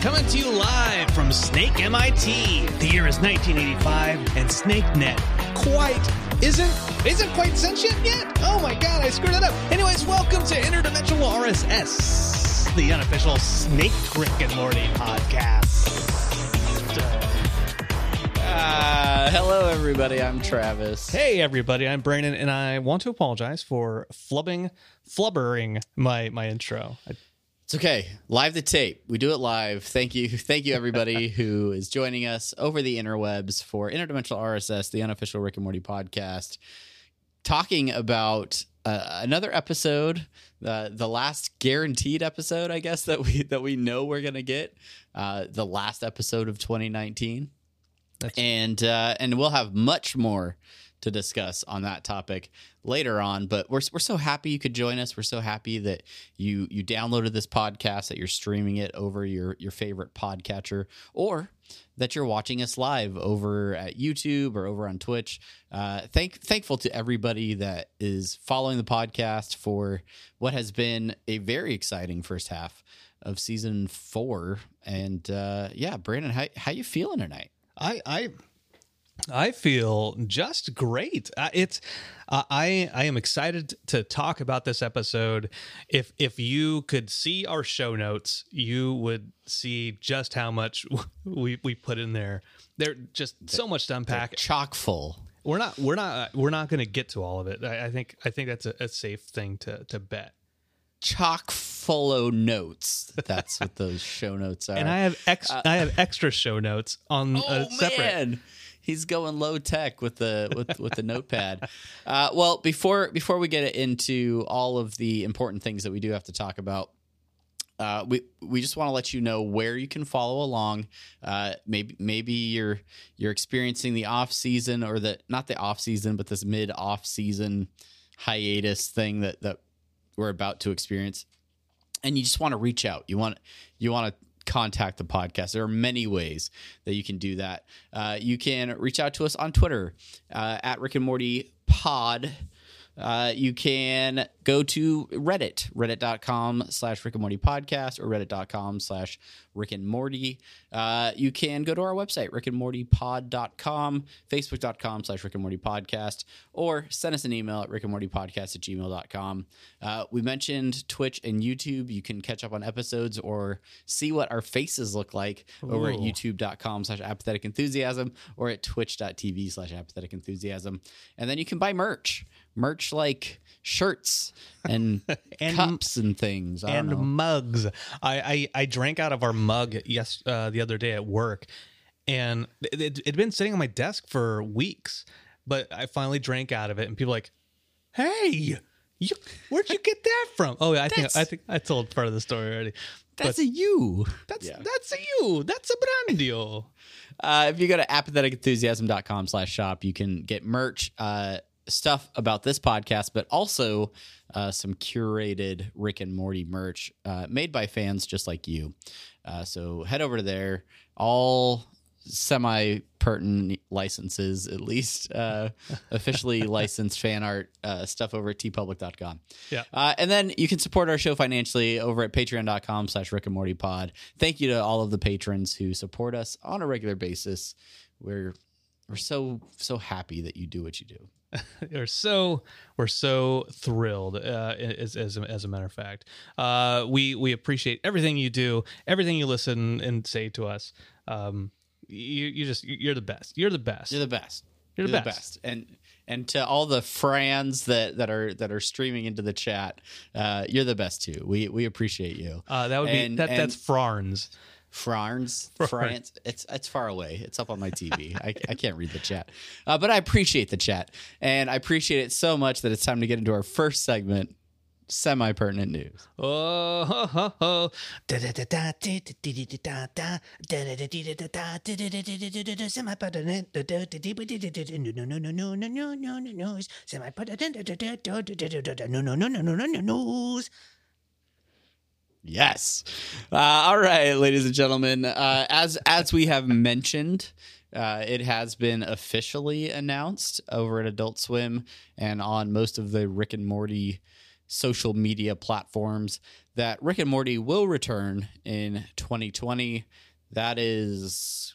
coming to you live from Snake MIT. The year is 1985, and SnakeNet quite isn't isn't quite sentient yet. Oh my god, I screwed it up. Anyways, welcome to Interdimensional RSS, the unofficial Snake Rick and Morty podcast. Uh, hello, everybody. I'm Travis. Hey everybody, I'm Brandon, and I want to apologize for flubbing, flubbering my my intro. I, It's okay. Live the tape. We do it live. Thank you. Thank you, everybody who is joining us over the interwebs for Interdimensional RSS, the unofficial Rick and Morty podcast, talking about uh, another episode, uh, the last guaranteed episode, I guess that we that we know we're gonna get, uh, the last episode of 2019, That's- and uh, and we'll have much more to discuss on that topic later on. But we're we're so happy you could join us. We're so happy that you you downloaded this podcast, that you're streaming it over your your favorite podcatcher, or that you're watching us live over at YouTube or over on Twitch. Uh, thank thankful to everybody that is following the podcast for what has been a very exciting first half of season four. And uh, yeah, Brandon, how how you feeling tonight? I I I feel just great. Uh, it's uh, I I am excited to talk about this episode. If if you could see our show notes, you would see just how much we we put in there. They're just so much to unpack. Chock full. We're not we're not we're not going to get to all of it. I, I think I think that's a, a safe thing to to bet. chock full of notes. That's what those show notes are. And I have ex I have extra show notes on oh a separate. man, he's going low tech with the with with the notepad. Uh, well, before before we get into all of the important things that we do have to talk about. Uh, we we just want to let you know where you can follow along. Uh, maybe maybe you're you're experiencing the off season or the not the off season, but this mid off season hiatus thing that that we're about to experience, and you just want to reach out. You want you want to contact the podcast. There are many ways that you can do that. Uh, you can reach out to us on Twitter uh, at Rick and Morty Pod. Uh, you can go to Reddit, reddit.com slash Rick and Morty podcast or reddit.com slash Rick and Morty. Uh, you can go to our website, Rick and Morty rickandmortypod.com, facebook.com slash Rick and Morty podcast, or send us an email at rickandmortypodcast at gmail.com. Uh, we mentioned Twitch and YouTube. You can catch up on episodes or see what our faces look like over at Ooh. youtube.com slash apathetic enthusiasm or at twitch.tv slash apathetic enthusiasm. And then you can buy merch, merch like shirts and, And- cups and things. I and mugs. I, I I drank out of our mug yes uh, the other day at work, and it, it, it'd been sitting on my desk for weeks. But I finally drank out of it, and people were like, "Hey, you, where'd you get that from?" Oh, I think I think I told part of the story already. That's but a you. that's yeah. that's a you. That's a brand deal. Uh, if you go to apatheticenthusiasm.com slash shop, you can get merch, uh, stuff about this podcast, but also uh, some curated Rick and Morty merch uh, made by fans just like you. Uh, so head over to there. All semi pertinent licenses, at least uh, officially licensed fan art uh, stuff over at teepublic.com. Yeah. Uh, and then you can support our show financially over at patreon.com slash Rick and Morty pod. Thank you to all of the patrons who support us on a regular basis. We're we're so so happy that you do what you do. We're so we're so thrilled. Uh, as as a, as a matter of fact, uh, we we appreciate everything you do, everything you listen and say to us. Um, you you just you're the best. You're the best. You're the best. You're the best. And and to all the friends that, that are that are streaming into the chat, uh, you're the best too. We we appreciate you. uh, that would be that. and- that's Frarns. France, Frarns. France. It's it's far away. It's up on my TV. I, I can't read the chat, uh, but I appreciate the chat, and I appreciate it so much that it's time to get into our first segment, semi pertinent news. Oh, ho, ho, ho. Yes. Uh, all right, ladies and gentlemen. Uh, as as we have mentioned, uh, it has been officially announced over at Adult Swim and on most of the Rick and Morty social media platforms that Rick and Morty will return in 2020. That is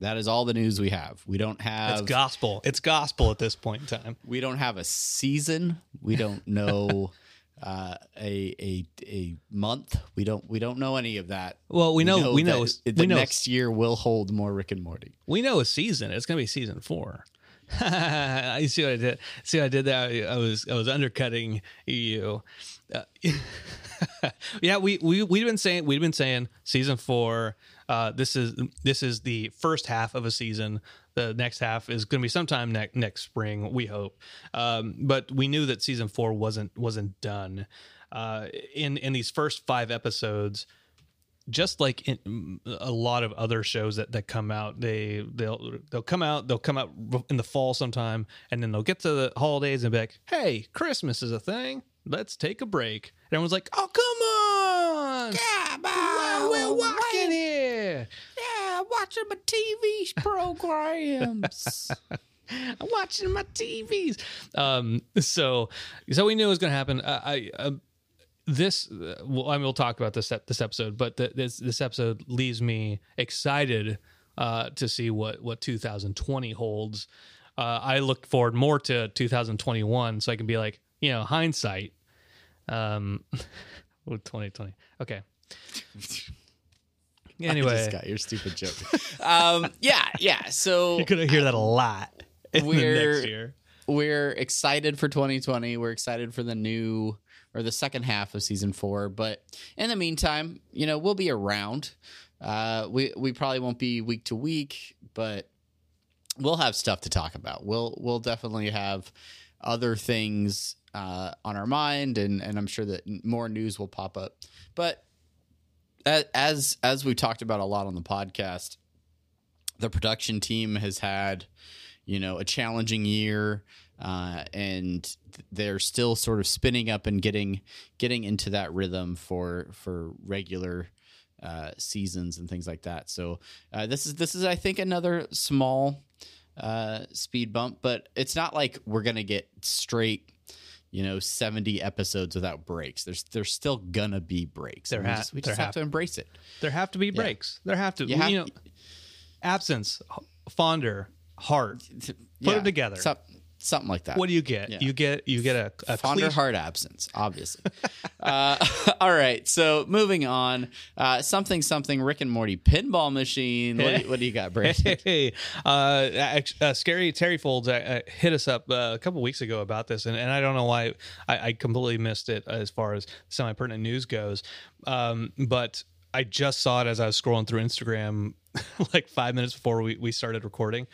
that is all the news we have. We don't have It's gospel. It's gospel at this point in time. we don't have a season. We don't know uh, a a a month. We don't we don't know any of that. Well, we know we know, that we the know next year will hold more Rick and Morty. we know a season. It's going to be season four. you see what I did? See what I did there? I was I was undercutting you. Uh, yeah, we we we've been saying we've been saying season four. Uh, this is this is the first half of a season. The next half is going to be sometime next next spring. We hope, um, but we knew that season four wasn't wasn't done. Uh, in in these first five episodes, just like in a lot of other shows that, that come out, they they'll they'll come out they'll come out in the fall sometime, and then they'll get to the holidays and be like, "Hey, Christmas is a thing. Let's take a break." And everyone's like, "Oh, come on! Yeah, Wow, we're walking here. Yeah, watching my TV programs. I'm watching my TVs." Um, so so we knew it was going to happen. I. I um, this uh, well, I mean, we'll talk about this this episode, but the, this this episode leaves me excited uh, to see what what 2020 holds. Uh, I look forward more to 2021, so I can be like, you know, hindsight. Um, with 2020. Okay. I Anyway, just got your stupid joke. um, yeah, yeah. So you're gonna hear that a lot We're- next year. we're excited for 2020. We're excited for the new or the second half of season four. But in the meantime, you know, we'll be around. Uh, we we probably won't be week to week, but we'll have stuff to talk about. We'll we'll definitely have other things uh, on our mind, and and I'm sure that more news will pop up. But as as we talked about a lot on the podcast, the production team has had you know a challenging year uh, and they're still sort of spinning up and getting getting into that rhythm for for regular uh, seasons and things like that. So uh, this is this is I think another small uh, speed bump, but it's not like we're gonna get straight. You know, seventy episodes without breaks. There's there's still gonna be breaks. There and we ha- just, we just have have- to embrace it. There have to be breaks. There have to. You You, know, absence, h- fonder, heart. Put Yeah, them together. Something like that. What do you get? Yeah. You get you get a, a Fonder cliche- heart absence, obviously. uh, all right, so moving on. Uh, something, something. Rick and Morty pinball machine. What, do you, what do you got, Brandon? Hey, uh, uh, scary Terry Folds uh, uh, hit us up uh, a couple weeks ago about this, and, and I don't know why I, I completely missed it as far as semi pertinent news goes. Um, but I just saw it as I was scrolling through Instagram like five minutes before we, we started recording.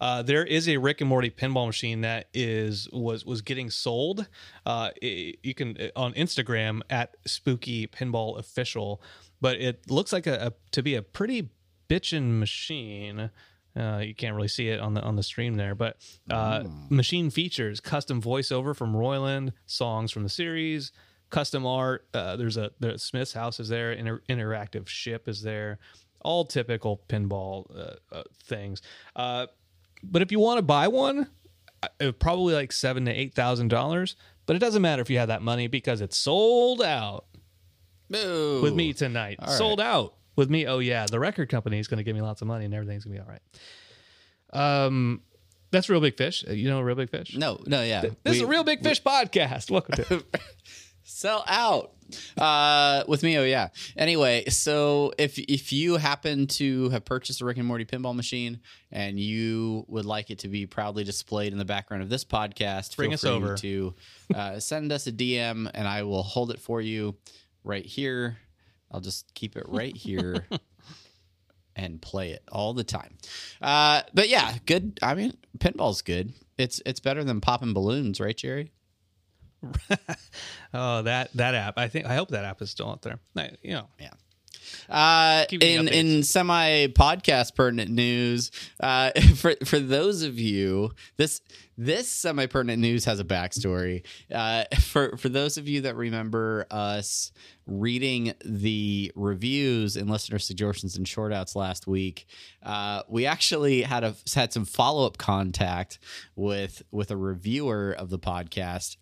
Uh, there is a Rick and Morty pinball machine that is was was getting sold. Uh, it- you can on Instagram at Spooky Pinball Official, but it looks like a, a to be a pretty bitchin' machine. Uh, you can't really see it on the on the stream there, but uh, machine features custom voiceover from Roiland, songs from the series, custom art. Uh, there's a the Smith's house is there, inter- interactive ship is there, all typical pinball uh, uh, things. Uh, but if you want to buy one, uh, probably like seven to eight thousand dollars. But it doesn't matter if you have that money because it's sold out Boo. with me tonight. All right. Sold out with me. Oh yeah, the record company is going to give me lots of money and everything's going to be all right. Um, that's real big fish. Uh, You know, real big fish. No, no, yeah. This is a real big fish podcast. Welcome to. sell out uh with me oh yeah. Anyway so if if you happen to have purchased a rick and morty pinball machine and you would like it to be proudly displayed in the background of this podcast Bring feel us free over. to uh, send us a dm and i will hold it for you right here. I'll just keep it right here and play it all the time. Uh but yeah good i mean pinball's good. It's it's better than popping balloons right jerry oh, that that app. I think. I hope that app is still out there. I- You know. Yeah. Uh, in in semi podcast pertinent news, uh, for for those of you this this semi pertinent news has a backstory. Uh, for for those of you that remember us reading the reviews and listener suggestions and short outs last week, uh, we actually had a had some follow up contact with with a reviewer of the podcast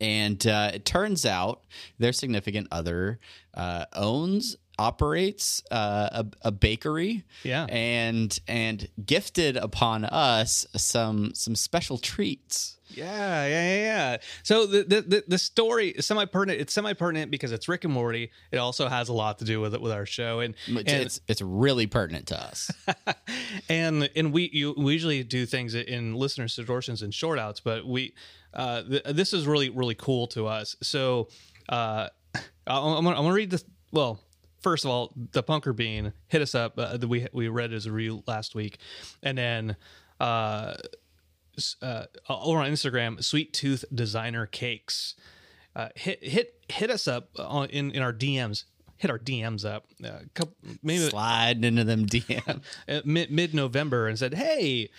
and uh, it turns out their significant other uh, owns operates uh, a, a bakery Yeah. and and gifted upon us some some special treats Yeah, yeah, yeah, yeah. So the the the, story is semi pertinent. It's semi pertinent because it's Rick and Morty. It also has a lot to do with it with our show, and It's- and it's it's really pertinent to us and and we you, we usually do things in listener suggestions and short outs, but we uh, th- this is really really cool to us. So uh, I'm, I'm gonna, I'm gonna read this. Well, first of all, the Punker Bean hit us up. Uh, we we read his review last week, and then. Uh, uh, over on Instagram, Sweet Tooth Designer Cakes. Uh, hit hit hit us up on, in in our DMs. Hit our DMs up. Uh, couple, maybe sliding into them DM uh, mid November and said, "Hey,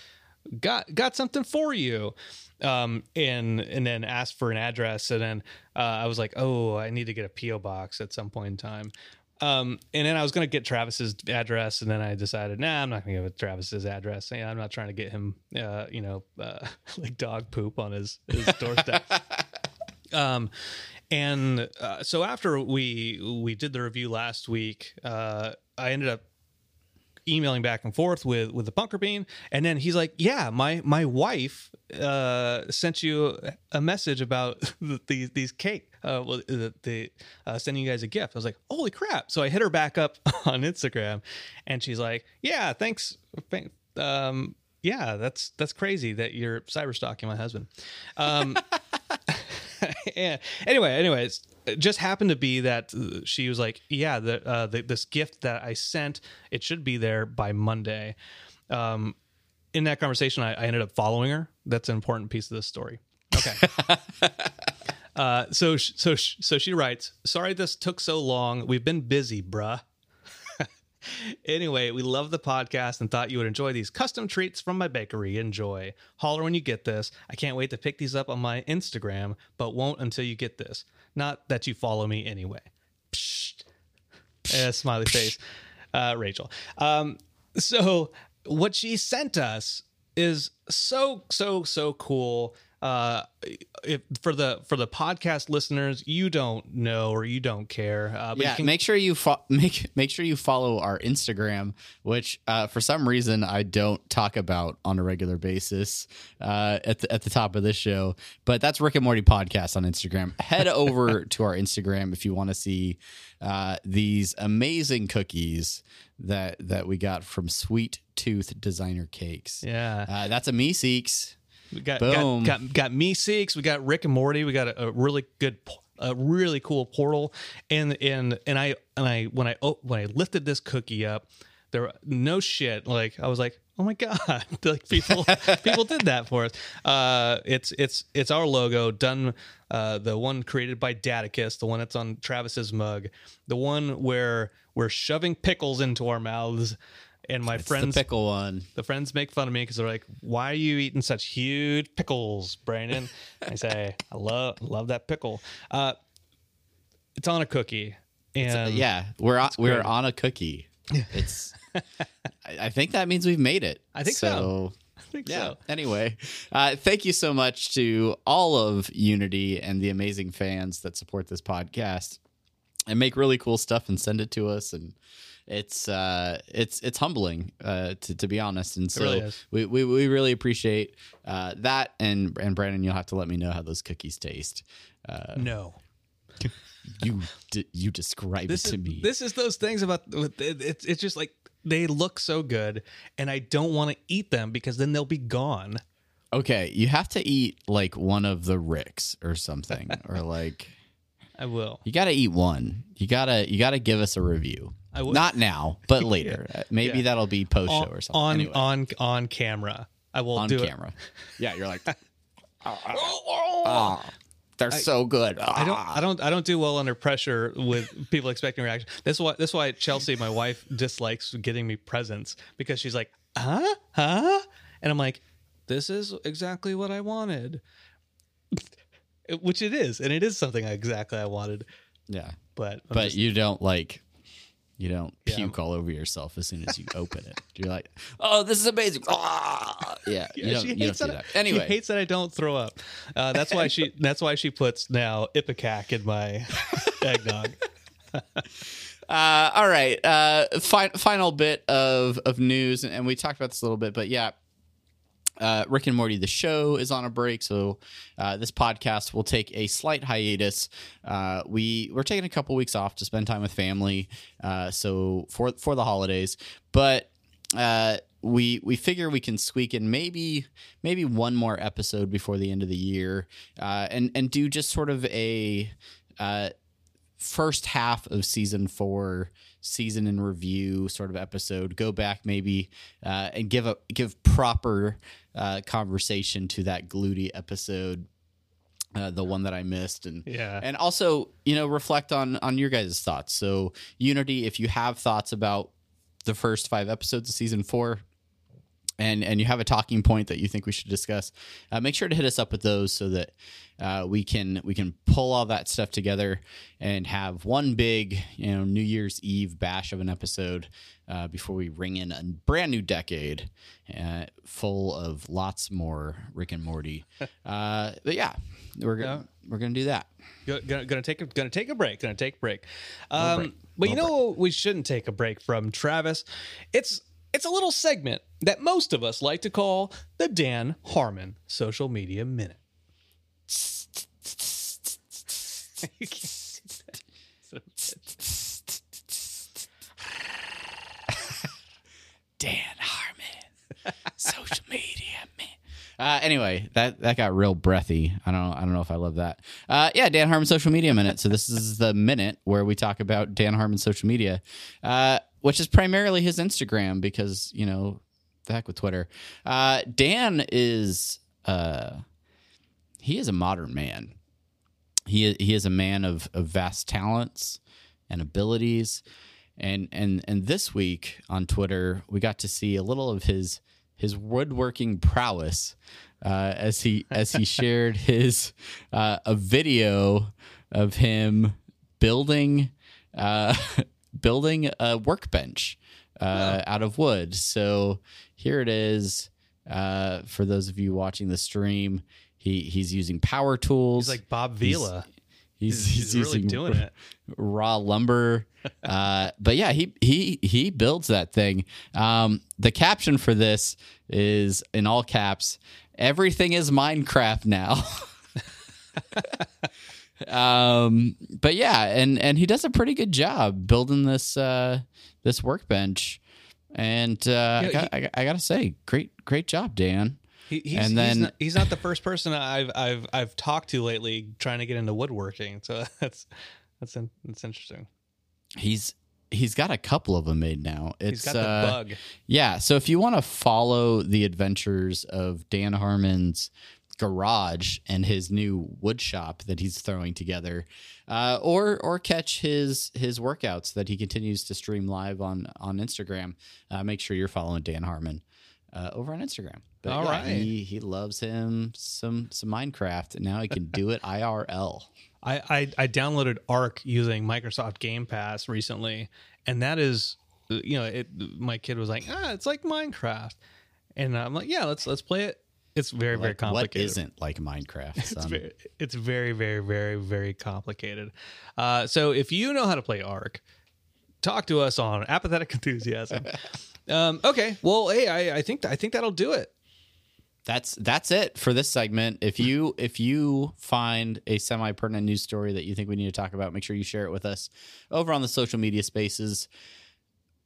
got got something for you," um, and and then asked for an address, and then uh, I was like, "Oh, I need to get a PO box at some point in time." Um, and then I was gonna get Travis's address, and then I decided, nah, I'm not gonna give Travis's address. I'm not trying to get him, uh, you know, uh, like dog poop on his his doorstep. um, and uh, so after we we did the review last week, uh, I ended up emailing back and forth with with the bunker bean. And then he's like yeah my my wife uh sent you a message about these these cake uh the, the uh sending you guys a gift. I was like holy crap. So i hit her back up on instagram and she's like yeah thanks. Um yeah that's that's crazy that you're cyber stalking my husband. Um yeah. Anyway, anyways, it just happened to be that uh, she was like, "Yeah, the, uh, the this gift that I sent, it should be there by Monday." Um, in that conversation, I, I ended up following her. That's an important piece of this story. Okay. uh, so so so she writes, "Sorry this took so long. We've been busy, bruh." Anyway, we love the podcast and thought you would enjoy these custom treats from my bakery. Enjoy. Holler when you get this. I can't wait to pick these up on my Instagram, but won't until you get this. Not that you follow me anyway. Psst. Eh, smiley face. Uh, Rachel. Um, so what she sent us is so so so cool. Uh, if for the for the podcast listeners, you don't know or you don't care. Uh, but yeah can, make sure you fo- make make sure you follow our instagram which uh, for some reason i don't talk about on a regular basis uh, at, the, at the top of this show but that's rick and morty podcast on instagram head over to our instagram if you want to see uh, these amazing cookies that that we got from sweet tooth designer cakes yeah. uh, that's a Meeseeks We got got got, got Meeseeks. We got Rick and Morty. We got a, a really good, a really cool portal. And and and I and I when I oh, when I lifted this cookie up, there no shit. Like I was like, oh my god, like people people did that for us. Uh, it's it's it's our logo done. Uh, the one created by Daticus, the one that's on Travis's mug, the one where we're shoving pickles into our mouths. And my it's friends the pickle one the friends make fun of me because they're like, "Why are you eating such huge pickles, Brandon?" I say, "I love love that pickle." Uh, it's on a cookie, and yeah we're on, we're on a cookie it's I, think that means we've made it I think so. I think yeah so. anyway uh, thank you so much to all of unity and the amazing fans that support this podcast and make really cool stuff and send it to us and it's uh it's it's humbling uh to, to be honest and so really we, we we really appreciate uh that and and brandon you'll have to let me know how those cookies taste uh No, you d- you describe this it to is me this is those things about it's it's just like they look so good, and I don't want to eat them because then they'll be gone. Okay, you have to eat like one of the Ricks or something, or like I will. you got to eat one. You gotta you gotta give us a review. I will. Not now, but later. Uh, Maybe Yeah. that'll be post show or something. on, Anyway, on on camera. I will on do camera. Yeah, you're like, ah, they're so good. I don't. I don't I don't do well under pressure with people expecting reaction. That's why that's why Chelsea, my wife, dislikes getting me presents because she's like, huh? Huh? And I'm like, this is exactly what I wanted. Which it is, and it is something exactly I wanted. Yeah, But I'm but just- you don't like. You don't Yeah. puke all over yourself as soon as you open it. You're like, oh, this is amazing. Ah! Yeah, you don't, she you don't hates do that. that. Anyway, she hates that I don't throw up. Uh, that's why she. That's why she puts now ipecac in my eggnog. Uh, all right. Uh, fi- final bit of of news, and we talked about this a little bit, but yeah. Uh, Rick and Morty, the show, is on a break, so uh, this podcast will take a slight hiatus. Uh, we we're taking a couple weeks off to spend time with family, uh, so for for the holidays. But uh, we we figure we can squeak in maybe maybe one more episode before the end of the year, uh, and and do just sort of a first half of season four season in review sort of episode go back maybe uh, and give a give proper uh, conversation to that Glootie episode uh, the one that i missed and Yeah. and also you know reflect on on your guys' thoughts so unity if you have thoughts about the first five episodes of season four and and you have a talking point that you think we should discuss, uh, make sure to hit us up with those so that uh, we can we can pull all that stuff together and have one big you know New Year's Eve bash of an episode uh, before we ring in a brand new decade uh, full of lots more Rick and Morty. uh, but yeah, we're gonna we're gonna do that. Gonna, gonna take a gonna take a break. Gonna take a break. Um, break. But you No know we shouldn't take a break from Travis. It's it's a little segment that most of us like to call the Dan Harmon Social Media Minute. Dan Harmon, social media man. Uh, anyway, that that got real breathy. I don't I don't know if I love that. Uh, yeah, Dan Harmon social media minute. So this is the minute where we talk about Dan Harmon social media, uh, which is primarily his Instagram because you know the heck with Twitter. Uh, Dan is uh, he is a modern man. He he is a man of, of vast talents and abilities and and and this week on Twitter we got to see a little of his his woodworking prowess uh, as he as he shared his uh, a video of him building uh, building a workbench uh, out of wood. So here it is uh, for those of you watching the stream. He he's using power tools. He's like Bob Vila. He's, He's, he's really using doing it. raw lumber. Uh, but yeah, he he he builds that thing. Um, the caption for this is in all caps. Everything is Minecraft now. um, but yeah, and and he does a pretty good job building this uh, this workbench. And uh, I, Yeah, got, I, I gotta say, great great job, Dan. He, he's, And he's then- not, he's not the first person I've I've I've talked to lately trying to get into woodworking. So that's that's in, that's interesting. He's he's got a couple of them made now. It's He's got the uh, bug. Yeah. So if you want to follow the adventures of Dan Harmon's garage and his new wood shop that he's throwing together, uh, or or catch his his workouts that he continues to stream live on on Instagram, uh, make sure you're following Dan Harmon. Uh, over on Instagram. But All yeah, right. he he loves him some some Minecraft, and now he can do it IRL. I, I I downloaded ARK using Microsoft Game Pass recently, and that is, you know, it. My kid was like, ah, it's like Minecraft, and I'm like, yeah, let's let's play it. It's very very Like, what complicated. isn't like Minecraft? It's very, it's very, very, very, very complicated. Uh, so if you know how to play ARK, talk to us on apathetic enthusiasm. um, okay, well, hey, I, I think I think that'll do it. that's that's it for this segment. If you if you find a semi pertinent news story that you think we need to talk about, make sure you share it with us over on the social media spaces.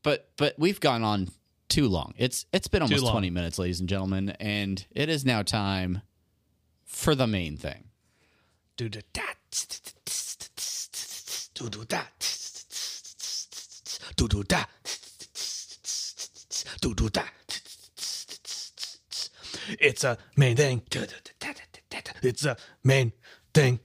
But but we've gone on too long. It's it's been almost twenty minutes, ladies and gentlemen, and it is now time for the main thing. Do do that. Do do that. Do do that. Do do that. It's a main thing. It's a main thing.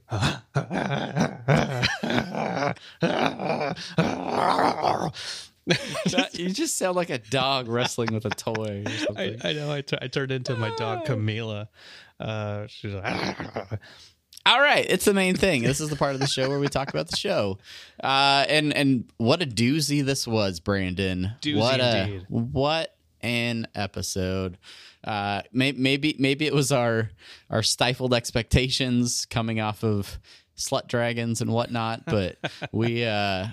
you just sound like a dog wrestling with a toy or I, something. I know. I, t- I turned into my dog Camila. Uh, she's like, All right, it's the main thing. This is the part of the show where we talk about the show, uh, and and what a doozy this was, Brandon. Doozy what a indeed. what an episode. Uh, may, maybe maybe it was our our stifled expectations coming off of slut dragons and whatnot, but we uh,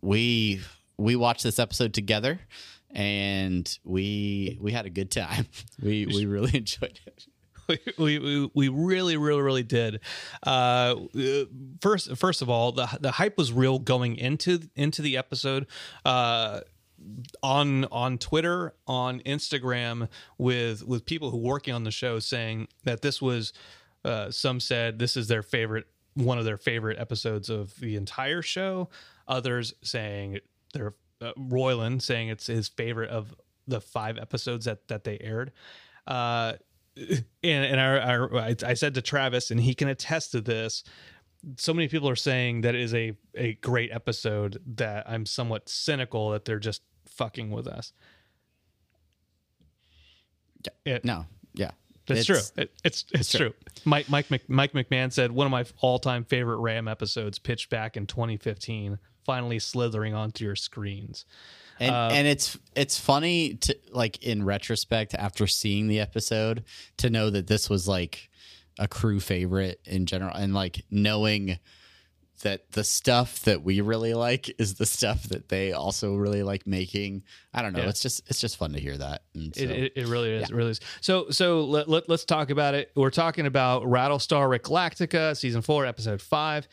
we we watched this episode together, and we we had a good time. We we really enjoyed it. we, we we really really really did. Uh, first first of all, the the hype was real going into into the episode. Uh, on on Twitter, on Instagram, with with people who were working on the show, saying that this was. Uh, some said this is their favorite, one of their favorite episodes of the entire show. Others saying they're uh, Roiland saying it's his favorite of the five episodes that that they aired. Uh, and and our, I, I said to Travis, and he can attest to this. So many people are saying that it is a a great episode that I'm somewhat cynical that they're just fucking with us. It- No, yeah, That's It's- true. It, it's it's, true. true. Mike Mike Mike McMahan said one of my all time favorite Ram episodes pitched back in 2015, finally slithering onto your screens. and Uh, and it's it's funny to like in retrospect after seeing the episode to know that this was like a crew favorite in general, and like knowing that the stuff that we really like is the stuff that they also really like making. I don't know. Yeah. It's just it's just fun to hear that. And so, It, it, it really is. It really is. So so let, let, us talk about it. We're talking about Rattlestar Galactica season four, episode five,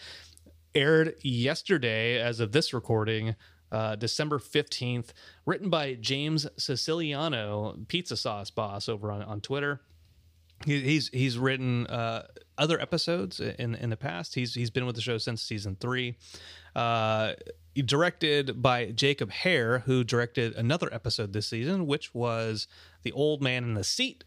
aired yesterday as of this recording, uh, December fifteenth. Written by James Siciliano, pizza sauce boss over on on Twitter. He, he's he's written uh, other episodes in in the past. He's he's been with the show since season three. Uh, directed by Jacob Hair, who directed another episode this season, which was "The Old Man in the Seat."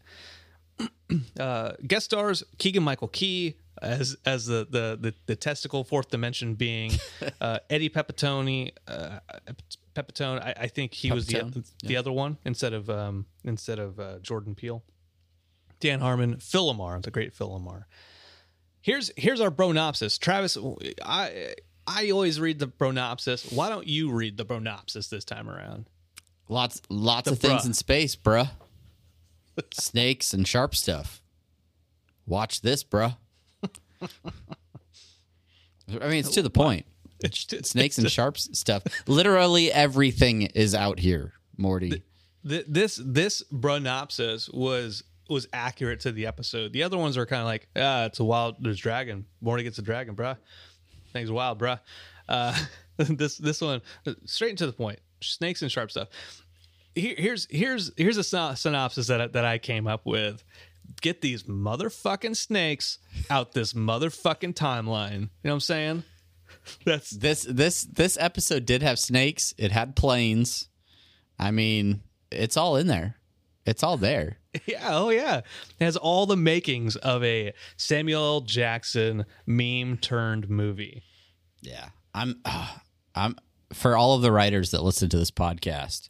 uh, guest stars Keegan Michael Key as as the the the, the testicle fourth dimension being uh, Eddie Pepitone. Uh, Pepitone, I, I think he was the Pepitone, the other one instead of um, instead of uh, Jordan Peele. Dan Harmon, Philomar, the great Philomar. Here's here's our bronopsis. Travis, I I always read the bronopsis. Why don't you read the bronopsis this time around? lots lots The of things bruh. in space, bruh. Snakes and sharp stuff. Watch this, bruh. I mean, it's to the point. Snakes and sharp s- stuff. Literally everything is out here, Morty. Th- this this bronopsis was was accurate to the episode. The other ones are kind of like, ah, it's a wild. There's dragon. Morty gets a dragon, bruh. Things wild, bruh. Uh, this this one straight and to the point. Snakes and sharp stuff. Here, here's here's here's a synopsis that I, that I came up with. Get these motherfucking snakes out this motherfucking timeline. You know what I'm saying? That's This this this episode did have snakes. It had planes. I mean, it's all in there. It's all there. Yeah, oh yeah. It has all the makings of a Samuel L. Jackson meme turned movie. Yeah, I'm. Uh, I'm for all of the writers that listen to this podcast,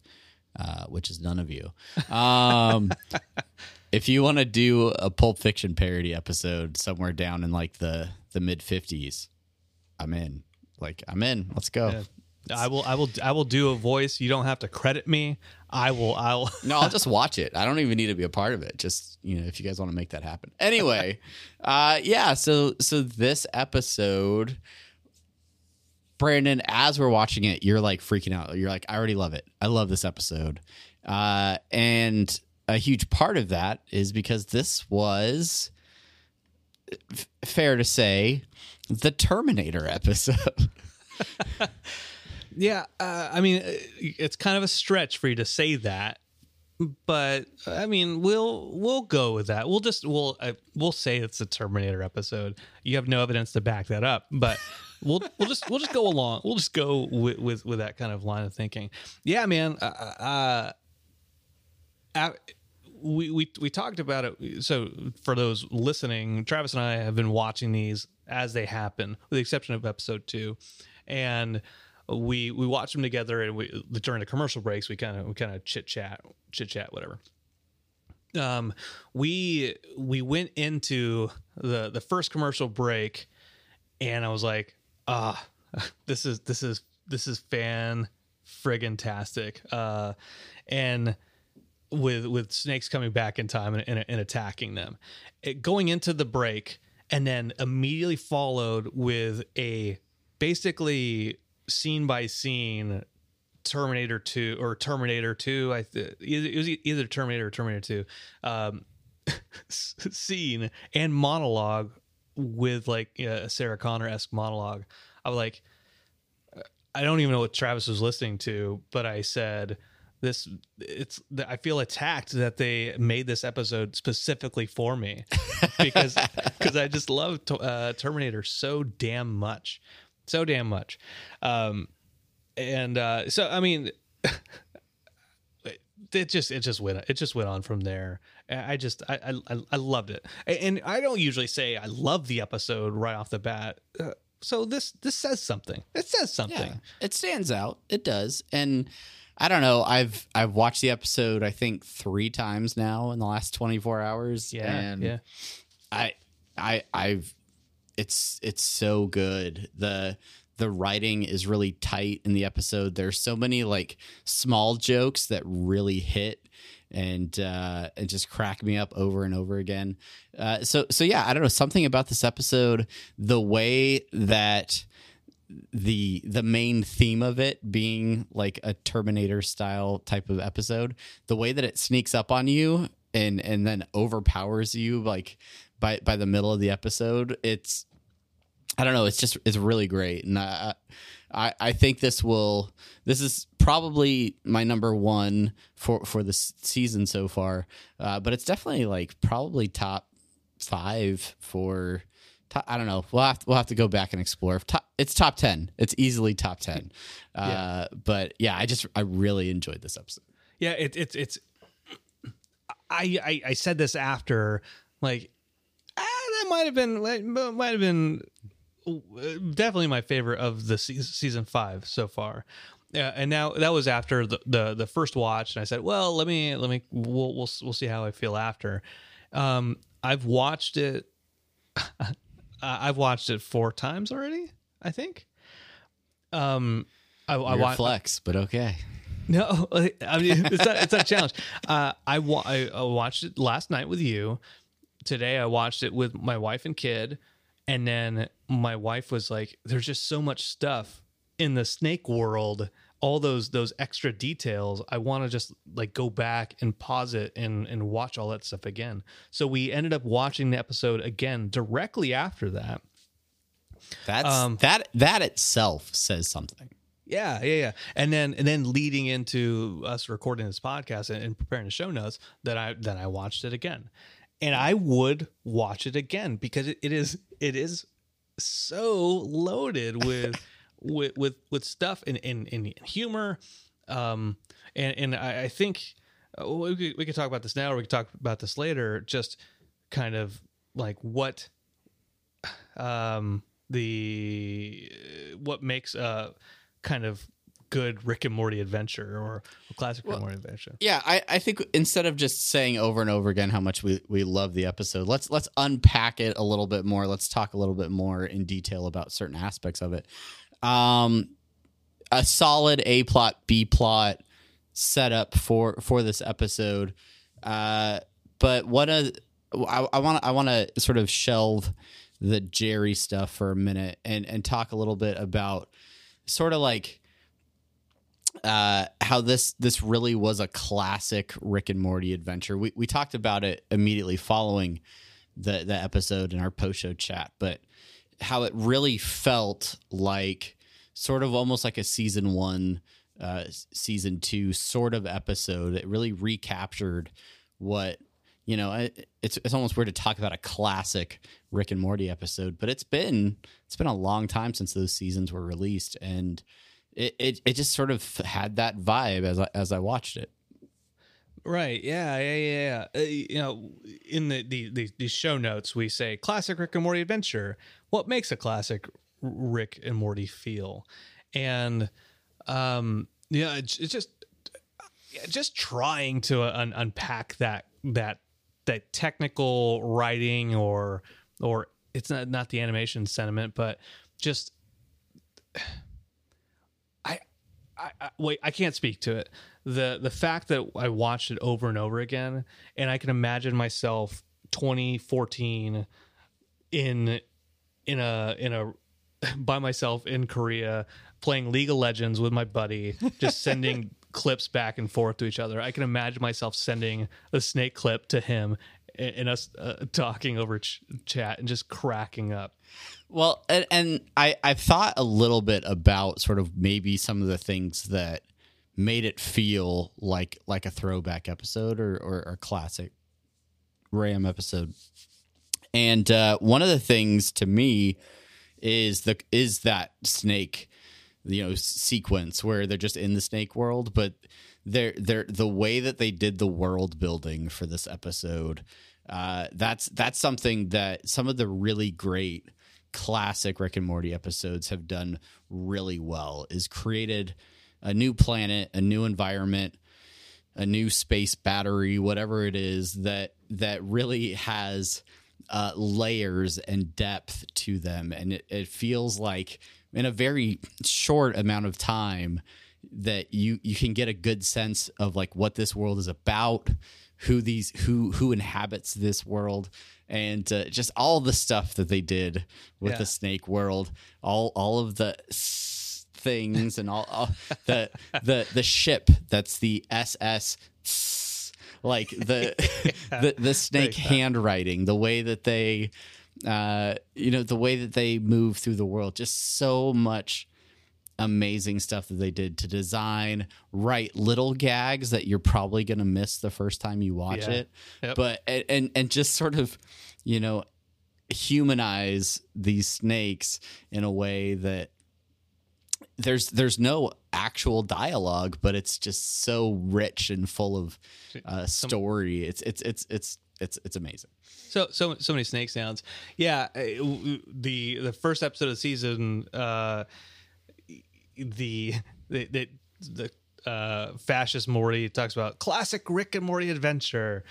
uh, which is none of you. Um, if you want to do a Pulp Fiction parody episode somewhere down in like the the mid fifties, I'm in. Like I'm in. Let's go. Yeah. I will I will I will do a voice. You don't have to credit me. I will I'll No, I'll just watch it. I don't even need to be a part of it. Just you know, if you guys want to make that happen. Anyway, uh, yeah. So so this episode, Brandon, as we're watching it, you're like freaking out. You're like, I already love it. I love this episode, uh, and a huge part of that is because this was f- fair to say the Terminator episode. Yeah, uh, I mean, uh, it's kind of a stretch for you to say that, but I mean, we'll we'll go with that. We'll just we'll uh, we'll say it's a Terminator episode. You have no evidence to back that up, but we'll we'll just we'll just go along. We'll just go with with, with that kind of line of thinking. Yeah, man. Uh, we we we talked about it. So for those listening, Travis and I have been watching these as they happen, with the exception of episode two, and we we watch them together. And we during the commercial breaks, we kind of we kind of chit chat, chit chat, whatever. um, we we went into the the first commercial break, and I was like, ah, this is this is this is fan friggin' tastic. Uh, and with with snakes coming back in time and, and, and attacking them, it, going into the break, and then immediately followed with a basically scene by scene Terminator 2 or Terminator 2 I th- it was either Terminator or Terminator 2 um scene and monologue with like a Sarah Connor-esque monologue. I was like I don't even know what Travis was listening to but I said this it's I feel attacked that they made this episode specifically for me because because I just love uh, Terminator so damn much so damn much um and uh, so I mean, it just it just went it just went on from there. I just I I, I loved it, and I don't usually say I love the episode right off the bat. Uh, so this this says something. It says something. Yeah, it stands out. It does, and. I don't know. I've I've watched the episode I think three times now in the last twenty four hours. Yeah, and yeah. I I I've it's it's so good. The the writing is really tight in the episode. There's so many like small jokes that really hit and uh, and just crack me up over and over again. Uh, so so yeah, I don't know something about this episode, the way that the the main theme of it being like a Terminator style type of episode, the way that it sneaks up on you and and then overpowers you like by by the middle of the episode, it's I don't know. It's just it's really great, and I, I I think this will. This is probably my number one for for the season so far, uh, but it's definitely like probably top five for. I don't know. We'll have to, we'll have to go back and explore. Top, it's top ten. It's easily top ten. Uh, yeah. But yeah, I just I really enjoyed this episode. Yeah, it, it's it's. I, I I said this after like ah, that might have been might have been definitely my favorite of the season five so far. Yeah, and now that was after the, the, the first watch, and I said, "Well, let me let me we'll we'll, we'll see how I feel after." Um, I've watched it. I've watched it four times already. I think. Um, I, I watched flex, but okay. No, I mean it's not, it's not a challenge. Uh, I, wa- I watched it last night with you. Today I watched it with my wife and kid. And then my wife was like, "There's just so much stuff in the snake world." All those those extra details i want to just like go back and pause it and and watch all that stuff again. So we ended up watching the episode again directly after that. That's um, that that itself says something. Yeah yeah yeah. And then and then leading into us recording this podcast and, and preparing the show notes that i then i watched it again. And I would watch it again because it, it is it is so loaded with with with with stuff and in, in, in, humor, um, and and I, I think uh, we could, we could talk about this now or we could talk about this later. Just kind of like what um the what makes a kind of good Rick and Morty adventure or a classic well, Rick and Morty adventure. Yeah, I, I think instead of just saying over and over again how much we, we love the episode, let's let's unpack it a little bit more. Let's talk a little bit more in detail about certain aspects of it. Um, a solid A plot, B plot setup for for this episode. Uh, but what a I want I want to sort of shelve the Jerry stuff for a minute and and talk a little bit about sort of like uh, how this this really was a classic Rick and Morty adventure. We we talked about it immediately following the the episode in our post show chat, but how it really felt like sort of almost like a season one, uh, season two sort of episode. It really recaptured what you know. It's it's almost weird to talk about a classic Rick and Morty episode, but it's been it's been a long time since those seasons were released, and it, it, it just sort of had that vibe as I, as I watched it. Right. Yeah. Yeah. Yeah. Uh, you know, in the, the, the the show notes, we say classic Rick and Morty adventure. What makes a classic Rick and Morty feel? And um, yeah, it's, just just trying to un- unpack that that that technical writing or or it's not not the animation sentiment, but just I, I, I wait I can't speak to it. The the fact that I watched it over and over again, and I can imagine myself 2014 in in a in a by myself in Korea playing League of Legends with my buddy, just sending clips back and forth to each other. I can imagine myself sending a snake clip to him and, and us uh, talking over ch- chat and just cracking up. Well, and, and I I've thought a little bit about sort of maybe some of the things that made it feel like like a throwback episode or or, or classic Ram episode. And uh, one of the things to me is the is that snake, you know, sequence where they're just in the snake world, but they're they're the way that they did the world building for this episode. Uh, that's that's something that some of the really great classic Rick and Morty episodes have done really well. Is created a new planet, a new environment, a new space battery, whatever it is that that really has uh, layers and depth to them, and it, it feels like in a very short amount of time that you you can get a good sense of like what this world is about, who these who who inhabits this world, and uh, just all the stuff that they did with Yeah. the snake world, all all of the s- things and all, all the the the ship that's the SS like the the the snake handwriting, the way that they uh you know the way that they move through the world, just so much amazing stuff that they did to design, write little gags that you're probably going to miss the first time you watch Yeah. it. Yep. But and and just sort of, you know, humanize these snakes in a way that there's there's no actual dialogue, but it's just so rich and full of uh, story. It's it's it's it's it's it's amazing. So so so many snake sounds. Yeah, uh, the the first episode of the season, uh, the the the, the uh, fascist Morty talks about classic Rick and Morty adventure,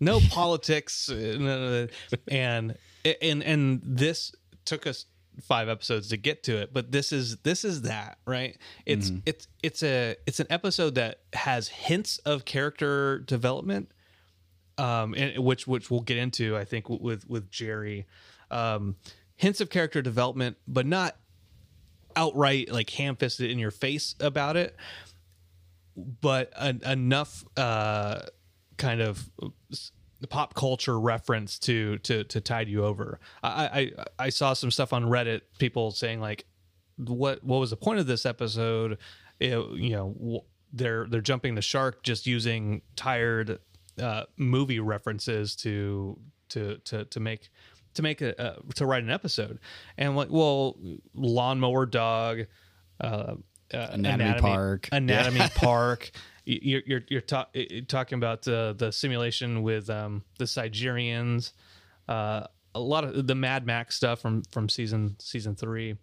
no politics, uh, and and and this took us five episodes to get to it but this is this is that right it's it's it's a it's an episode that has hints of character development um, and which which we'll get into, I think, with with Jerry. Um, hints of character development, but not outright like ham fisted in your face about it, but en- enough uh, kind of pop culture reference to to to tide you over. I, I I saw some stuff on Reddit, people saying like, what what was the point of this episode? It- you know, w- they're they're jumping the shark just using tired uh, movie references to to to to make to make a uh, to write an episode, and like, well, lawnmower dog, uh, uh, Anatomy Park. anatomy park. You're you're you're talking about uh, the simulation with um, the Zigerions, uh, a lot of the Mad Max stuff from from season season three.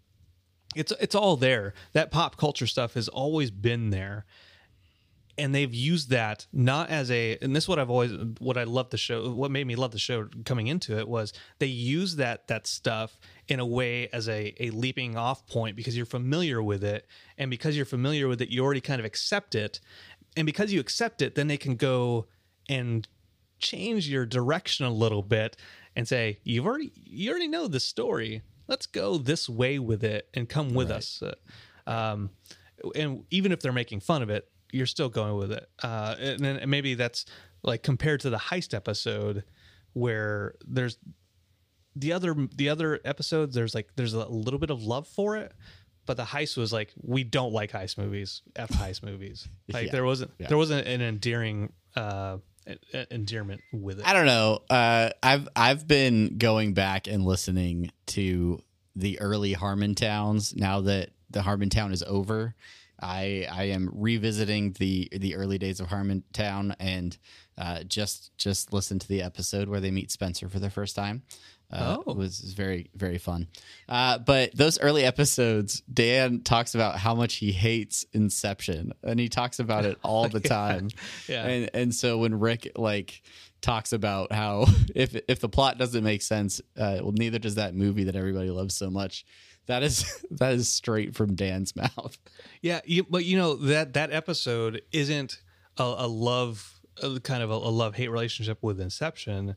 It's it's all there. That pop culture stuff has always been there, and they've used that not as a. And this is what I've always what I love the show. What made me love the show coming into it was they use that that stuff in a way as a a leaping off point because you're familiar with it, and because you're familiar with it, you already kind of accept it, and because you accept it, then they can go and change your direction a little bit and say you've already you already know the story. Let's go this way with it and come with us. Uh, um, and even if they're making fun of it you're still going with it. Uh, and then and maybe that's like compared to the heist episode where there's the other the other episodes there's like there's a little bit of love for it but the heist was like we don't like heist movies f heist movies like Yeah. there wasn't Yeah. there wasn't an endearing uh en- en- endearment with it I don't know. Uh, I've I've been going back and listening to the early Harmontowns now that the Harmontown is over. I I am revisiting the the early days of Harmontown and uh, just just listened to the episode where they meet Spencer for the first time. Uh, Oh. it was very very fun. Uh, but those early episodes, Dan talks about how much he hates Inception, and he talks about it all the time. Yeah. And and so when Rick like talks about how if if the plot doesn't make sense, uh, well, neither does that movie that everybody loves so much. That is that is straight from Dan's mouth. Yeah, you, but you know that that episode isn't a, a love, a kind of a, a love hate relationship with Inception.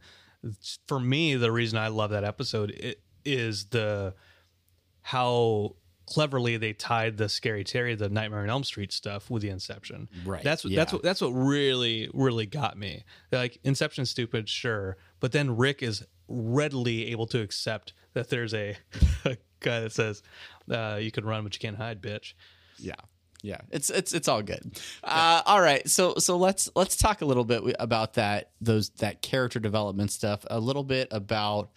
For me, the reason I love that episode is the how cleverly they tied the scary Terry, the Nightmare on Elm Street stuff with the Inception. Right. That's what yeah. that's what that's what really really got me. Like Inception, stupid, sure, but then Rick is readily able to accept that there's a, a guy that says, uh, "You can run, but you can't hide, bitch." Yeah. Yeah, it's it's it's all good. Uh, all right, so so let's let's talk a little bit about that those that character development stuff. A little bit about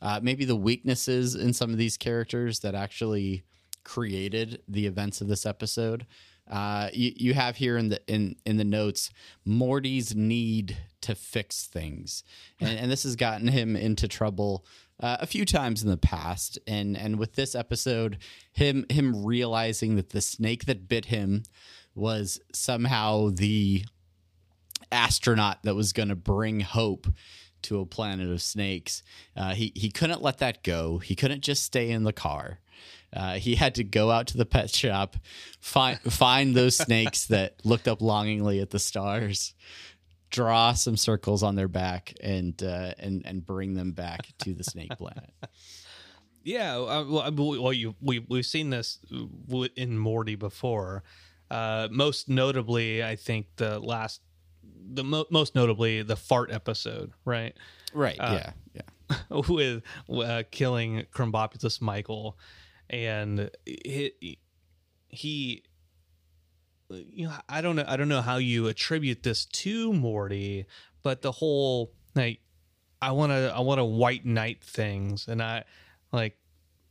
uh, maybe the weaknesses in some of these characters that actually created the events of this episode. Uh, you, you have here in the in in the notes Morty's need to fix things, and, and this has gotten him into trouble uh, a few times in the past. And and with this episode, him him realizing that the snake that bit him was somehow the astronaut that was going to bring hope to a planet of snakes. Uh, he he couldn't let that go. He couldn't just stay in the car. Uh, he had to go out to the pet shop, find find those snakes that looked up longingly at the stars, draw some circles on their back, and uh, and and bring them back to the snake planet. Yeah, uh, well, well, you we we've seen this in Morty before. Uh, most notably, I think the last, the mo- most notably the fart episode, right? Right. Uh, yeah. Yeah. with uh, killing Krombopulos Michael, and he, he, you know, I don't know, I don't know how you attribute this to Morty, but the whole like, I want to, I want to white knight things, and I like.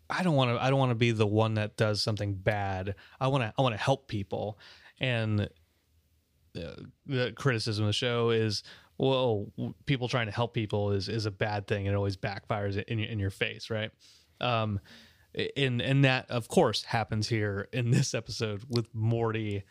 I don't want to. I don't want to be the one that does something bad. I want to. I want to help people, and the, the criticism of the show is well, people trying to help people is is a bad thing. It always backfires in in your face, right? Um, and and that of course happens here in this episode with Morty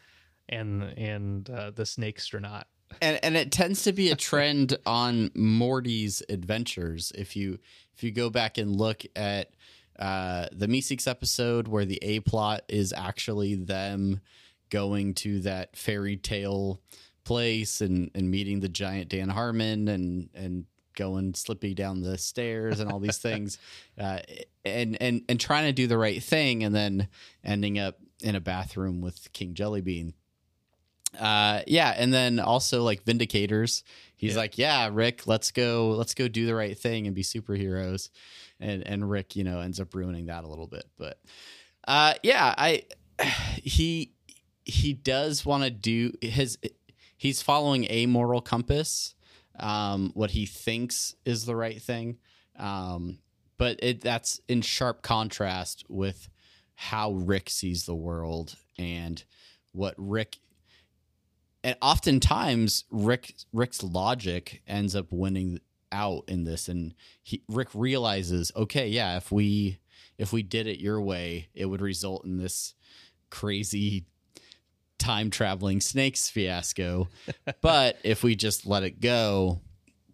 and and uh, the snake astronaut. And and it tends to be a trend on Morty's adventures. If you if you go back and look at uh, the Meeseeks episode where the A plot is actually them going to that fairy tale place and, and meeting the giant Dan Harmon and and going slipping down the stairs and all these things, uh, and and and trying to do the right thing, and then ending up in a bathroom with King Jellybean. Uh, yeah, and then also like Vindicators. He's Yeah. like, "Yeah, Rick, let's go, let's go do the right thing and be superheroes." And and Rick, you know, ends up ruining that a little bit. But uh, yeah, I he he does want to do his he's following a moral compass um, what he thinks is the right thing um, but it that's in sharp contrast with how rick sees the world and what rick and oftentimes rick rick's logic ends up winning out in this and he rick realizes okay yeah if we if we did it your way it would result in this crazy time traveling snakes fiasco. but if we just let it go,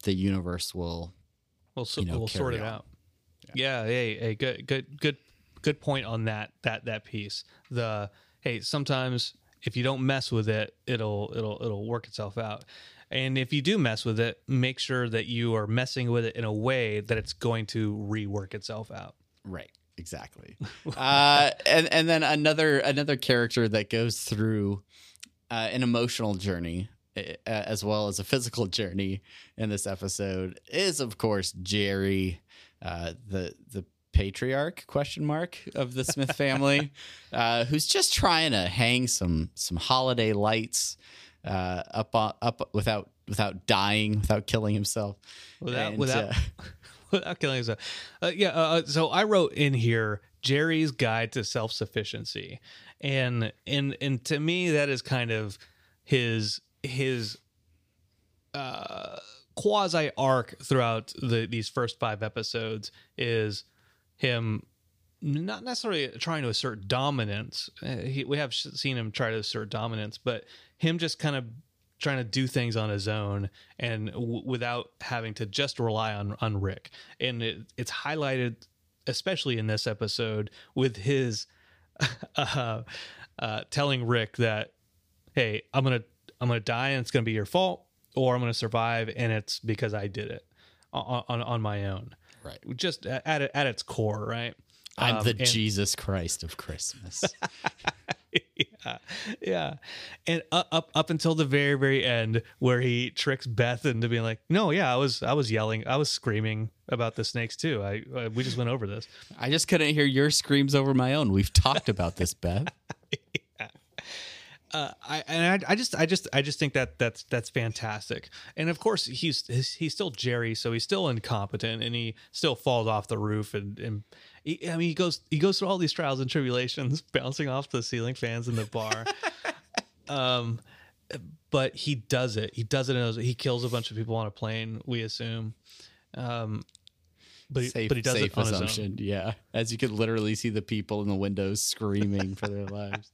the universe will. We'll so, You know, we'll sort it on. out. Yeah. Hey. Hey. Good. Good. Good. Good point on that. That that piece. The hey. Sometimes if you don't mess with it, it'll it'll it'll work itself out. And if you do mess with it, make sure that you are messing with it in a way that it's going to rework itself out. Right. Exactly. uh, and and then another another character that goes through uh, an emotional journey uh, as well as a physical journey in this episode is of course Jerry, uh, the the patriarch question mark of the Smith family, uh, who's just trying to hang some some holiday lights uh, up up without without dying without killing himself Without And, without uh, without killing himself. Uh, yeah. Uh, so I wrote in here Jerry's Guide to Self Sufficiency, and and and to me that is kind of his his uh, quasi arc throughout the these first five episodes is him not necessarily trying to assert dominance. Uh, he, we have seen him try to assert dominance, but him just kind of trying to do things on his own and w- without having to just rely on on Rick. And it, it's highlighted, especially in this episode, with his uh, uh, telling Rick that, "Hey, I'm gonna I'm gonna die, and it's gonna be your fault, or I'm gonna survive, and it's because I did it on on, on my own." Right. Just at at its core, right? I'm Um, the and- Jesus Christ of Christmas. yeah, yeah, and up, up up until the very very end, where he tricks Beth into being like, "No, yeah, I was I was yelling, I was screaming about the snakes too. I, I we just went over this." I just couldn't hear your screams over my own. We've talked about this, Bev. Uh, I and I, I just I just I just think that that's that's fantastic. And of course, he's he's, still Jerry, so he's still incompetent, and he still falls off the roof. And, and he, I mean, he goes he goes through all these trials and tribulations, bouncing off the ceiling fans in the bar. um, but he does it. He does it. He kills a bunch of people on a plane. We assume. Um, but he, Safe, but he does safe it on his own. Yeah, as you could literally see the people in the windows screaming for their lives.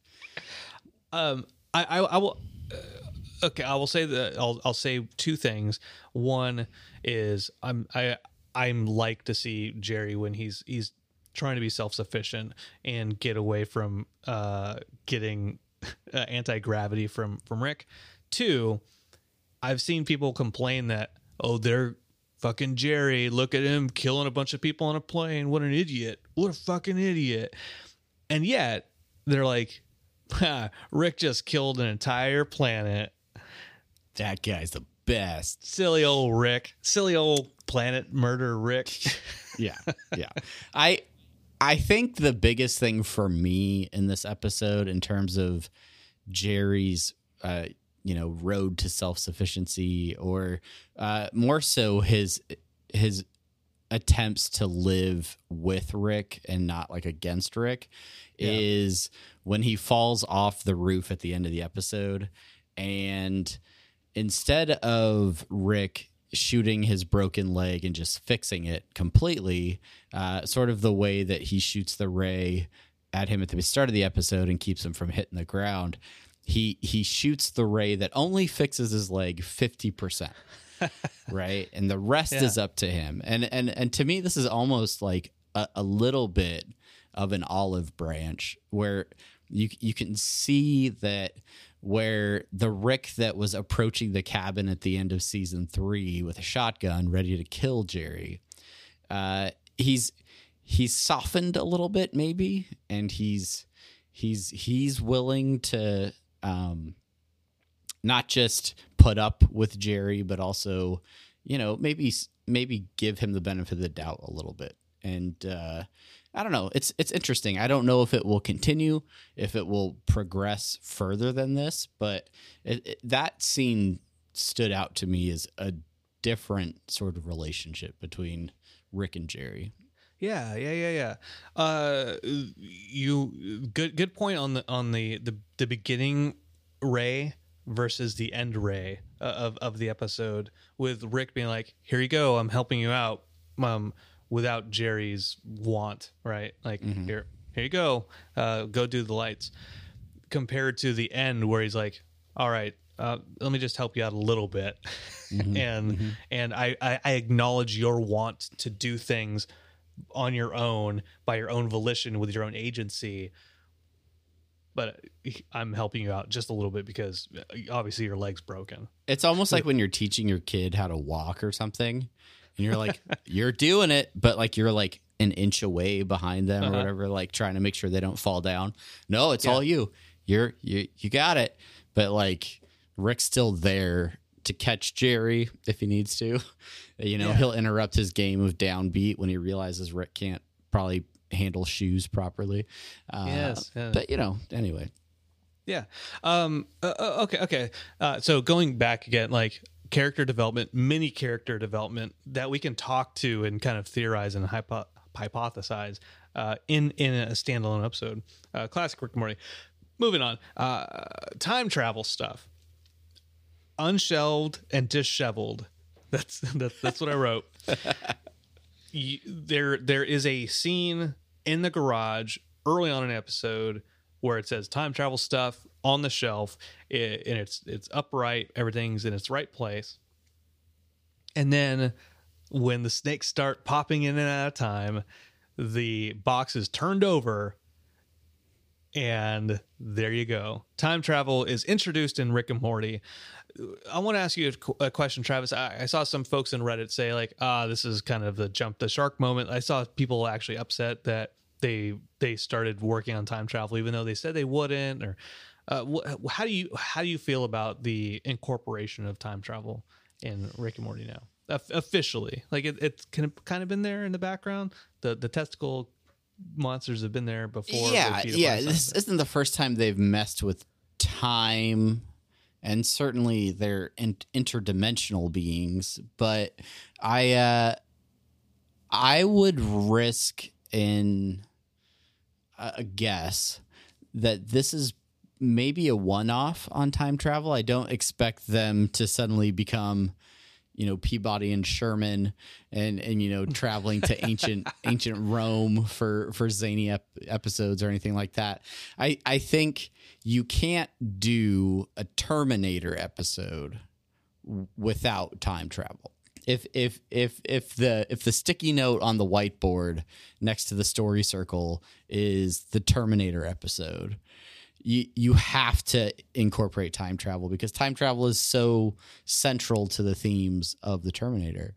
Um, I, I, I will. Uh, okay, I will say that I'll, I'll say two things. One is I'm I I'm like to see Jerry when he's he's trying to be self sufficient and get away from uh getting uh, anti gravity from from Rick. Two, I've seen people complain that oh they're fucking Jerry. Look at him killing a bunch of people on a plane. What an idiot! What a fucking idiot! And yet they're like, "Ha, Rick just killed an entire planet. That guy's the best. Silly old Rick. Silly old planet murder Rick. Yeah, yeah. I I think the biggest thing for me in this episode, in terms of Jerry's, uh, you know, road to self sufficiency, or uh, more so his his attempts to live with Rick and not like against Rick, Yeah. is when he falls off the roof at the end of the episode, and instead of Rick shooting his broken leg and just fixing it completely, uh, sort of the way that he shoots the ray at him at the start of the episode and keeps him from hitting the ground. He he shoots the ray that only fixes his leg fifty percent, right, and the rest Yeah. is up to him. And and and to me, this is almost like a, a little bit of an olive branch where you you can see that where the Rick that was approaching the cabin at the end of season three with a shotgun ready to kill Jerry, uh, he's he's softened a little bit maybe, and he's he's he's willing to um, not just put up with Jerry, but also you know maybe maybe give him the benefit of the doubt a little bit and. Uh, I don't know. It's it's interesting. I don't know if it will continue, if it will progress further than this, but it, it- that scene stood out to me as a different sort of relationship between Rick and Jerry. Yeah, yeah, yeah, yeah. Uh, you good good point on the on the the, the beginning Ray versus the end Ray uh, of of the episode with Rick being like, "Here you go, I'm helping you out," um, without Jerry's want, right? Like, here, here you go, uh, go do the lights. Compared to the end where he's like, "All right, uh, let me just help you out a little bit," and and I, I I acknowledge your want to do things on your own by your own volition with your own agency. But i'm helping you out just a little bit because uh, obviously your leg's broken. It's almost like when you're teaching your kid how to walk or something, and you're like, you're doing it, but like you're like an inch away behind them or Uh-huh. whatever, like trying to make sure they don't fall down. No, it's Yeah. all you. You're you you got it. But like Rick's still there to catch Jerry if he needs to. You know, Yeah. he'll interrupt his game of downbeat when he realizes Rick can't probably handle shoes properly. Uh, Yes, yeah. But you know, anyway. yeah um uh, uh, okay okay uh so going back again like character development mini character development that we can talk to and kind of theorize and hypo- hypothesize uh in in a standalone episode. Uh classic rick and morty. Moving on. Uh time travel stuff. Unshelved and disheveled. That's that's, that's what i wrote. You, there there is a scene in the garage early on an episode where it says time travel stuff on the shelf i- and it's it's upright, everything's in its right place. And then when the snakes start popping in and out of time, the box is turned over and there you go. Time travel is introduced in Rick and Morty. I want to ask you a a question, Travis. I, I saw some folks in Reddit say like, "Ah, this is kind of the jump the shark moment." I saw people actually upset that they they started working on time travel even though they said they wouldn't. Or uh, wh- how do you how do you feel about the incorporation of time travel in Rick and Morty now? Of- officially, like it, it's kind of been there in the background. The the testicle monsters have been there before. yeah, yeah. This isn't the first time they've messed with time, and certainly they're in- interdimensional beings. But I, uh, I would risk in a guess that this is maybe a one-off on time travel. I don't expect them to suddenly become you know Peabody and Sherman and and you know traveling to ancient ancient Rome for for zany ep- episodes or anything like that. I I think you can't do a Terminator episode without time travel. If if if if the if the sticky note on the whiteboard next to the story circle is the Terminator episode, you you have to incorporate time travel because time travel is so central to the themes of the Terminator.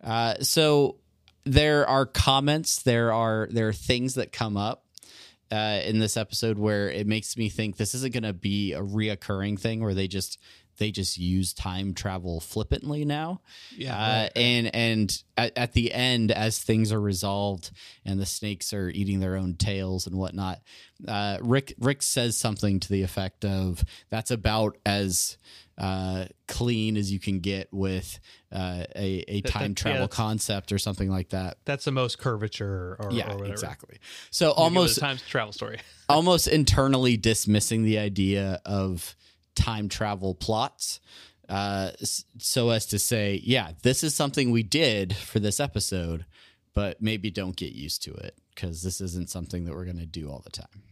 Uh, so there are comments, there are there are things that come up uh, in this episode where it makes me think this isn't going to be a reoccurring thing where they just they just use time travel flippantly now. Yeah, Uh, right. and and at, at the end, as things are resolved and the snakes are eating their own tails and whatnot, uh, Rick Rick says something to the effect of, "That's about as uh, clean as you can get with uh, a a that- time travel that's- concept or something like that." That's the most curvature or, Yeah, or whatever. exactly. So You almost time travel story. almost internally dismissing the idea of time travel plots uh, so as to say yeah this is something we did for this episode but maybe don't get used to it because this isn't something that we're going to do all the time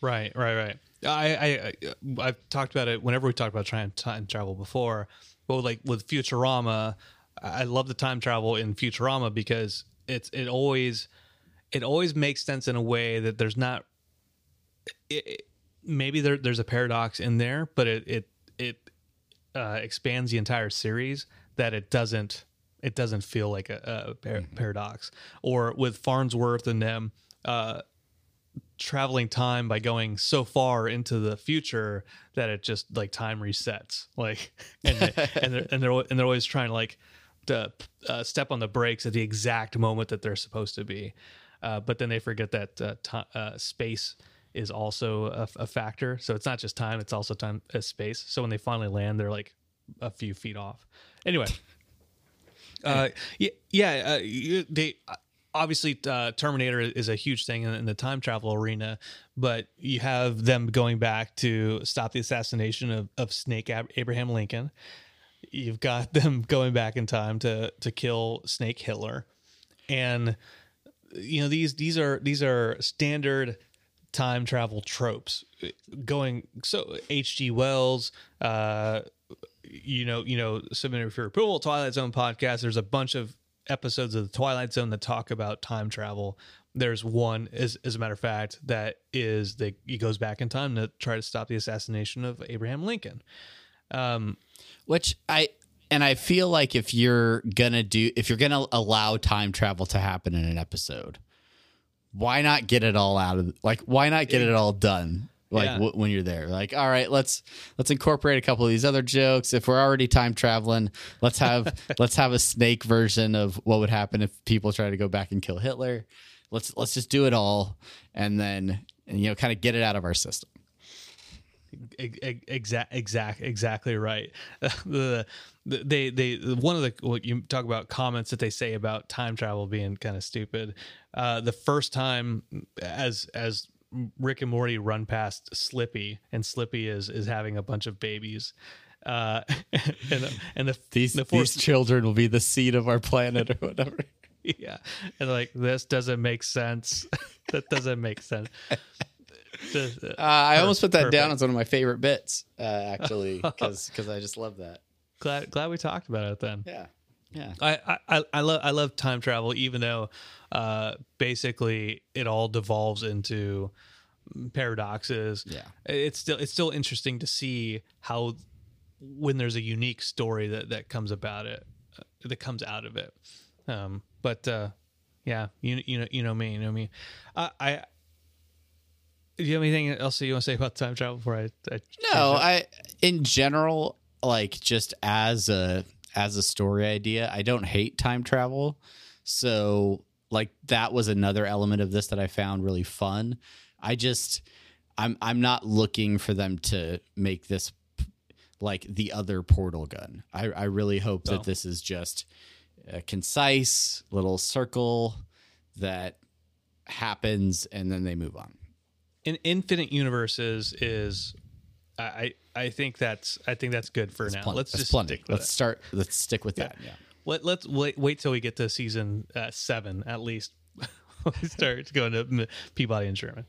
Right, right, right. I, I, I I've talked about it whenever we talked about trying time travel before. But like with Futurama, I love the time travel in Futurama because it's it always it always makes sense in a way that there's not. It- maybe there, there's a paradox in there, but it it it uh, expands the entire series that it doesn't it doesn't feel like a, a par- paradox. Or with Farnsworth and them. Uh, traveling time by going so far into the future that it just like time resets like and they, and they're, and they're and they're always trying to like to uh, step on the brakes at the exact moment that they're supposed to be uh, but then they forget that uh, ti uh, space is also a, a factor so it's not just time it's also time uh, space so when they finally land they're like a few feet off anyway uh, yeah, yeah. Uh, they obviously uh, Terminator is a huge thing in, in the time travel arena, but you have them going back to stop the assassination of, of Snake Ab- Abraham Lincoln. You've got them going back in time to to kill Snake Hitler, and you know these these are these are standard time travel tropes going so hg wells uh you know, you know, submitted for approval, Twilight Zone podcast. There's a bunch of episodes of the Twilight Zone that talk about time travel. There's one, as, as a matter of fact, that is that he goes back in time to try to stop the assassination of Abraham Lincoln. Um, which i and i feel like if you're gonna do if you're gonna allow time travel to happen in an episode why not get it all out of like why not get it all done like Yeah. w- when you're there? Like all right let's let's incorporate a couple of these other jokes. If we're already time traveling let's have let's have a snake version of what would happen if people try to go back and kill hitler. Let's let's just do it all and then and, you know kind of get it out of our system. Exact, exact, exactly right. the, they they one of the what you talk about comments that they say about time travel being kind of stupid. Uh, the first time as as Rick and Morty run past Slippy, and Slippy is is having a bunch of babies. Uh, and and the these the these children will be the seed of our planet or whatever yeah and like this doesn't make sense that doesn't make sense Just, uh, I almost put that down as one of my favorite bits, uh, actually, because I just love that. Glad glad we talked about it then. Yeah, yeah, I, I- I, love I love time travel, even though uh, basically it all devolves into paradoxes. yeah. It's still it's still interesting to see how when there's a unique story that that comes about it uh, that comes out of it. Um, but uh, yeah, you you know you know me, you know me. Uh, I do you have anything else that you want to say about time travel before I? I No, I in general like just as a as a story idea, I don't hate time travel. So like that was another element of this that I found really fun. I just I'm I'm not looking for them to make this like the other portal gun. I I really hope No. that oh. this is just a concise little circle that happens and then they move on. in infinite universes is I I think that's I think that's good for That's now. plenty. Let's That's just plenty. stick Let's it. start let's stick with that. Yeah. Let, let's wait wait till we get to season uh, seven at least. we start going to Peabody and Sherman.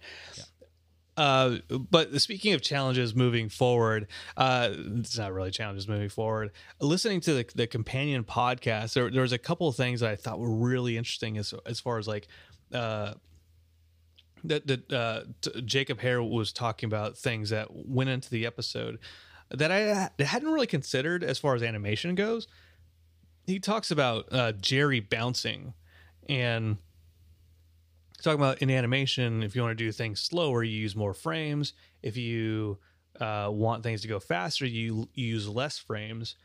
Uh, but speaking of challenges moving forward, uh, it's not really challenges moving forward. Listening to the, the companion podcast, there, there was a couple of things that I thought were really interesting as as far as like uh, that that uh, t- Jacob Hair was talking about things that went into the episode that I hadn't really considered as far as animation goes. He talks about uh, Jerry bouncing and talking about in animation if you want to do things slower you use more frames. If you uh, want things to go faster you, use less frames.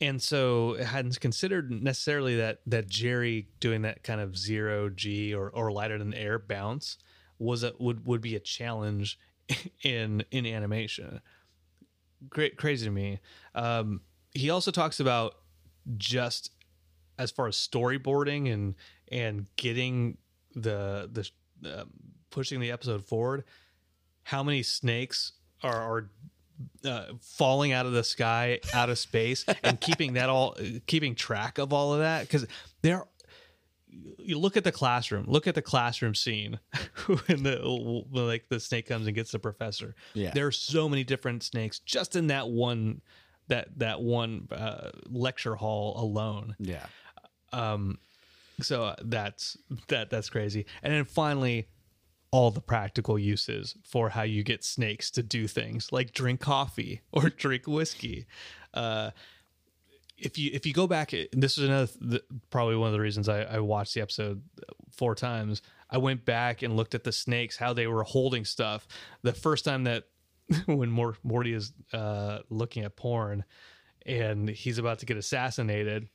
And so it hadn't considered necessarily that that jerry doing that kind of zero g or, or lighter than air bounce was a would would be a challenge in in animation. Great crazy to me. Um he also talks about just as far as storyboarding and and getting the the um, pushing the episode forward how many snakes are are uh, falling out of the sky out of space and keeping that all keeping track of all of that. Because there you look at the classroom look at the classroom scene when the when like the snake comes and gets the professor Yeah. there are so many different snakes just in that one that that one uh, lecture hall alone Yeah. um so that's that that's crazy and then finally all the practical uses for how you get snakes to do things like drink coffee or drink whiskey uh if you if you go back this is another th- probably one of the reasons I, I watched the episode four times. I went back and looked at the snakes how they were holding stuff. The first time that when Mor- morty is uh looking at porn and he's about to get assassinated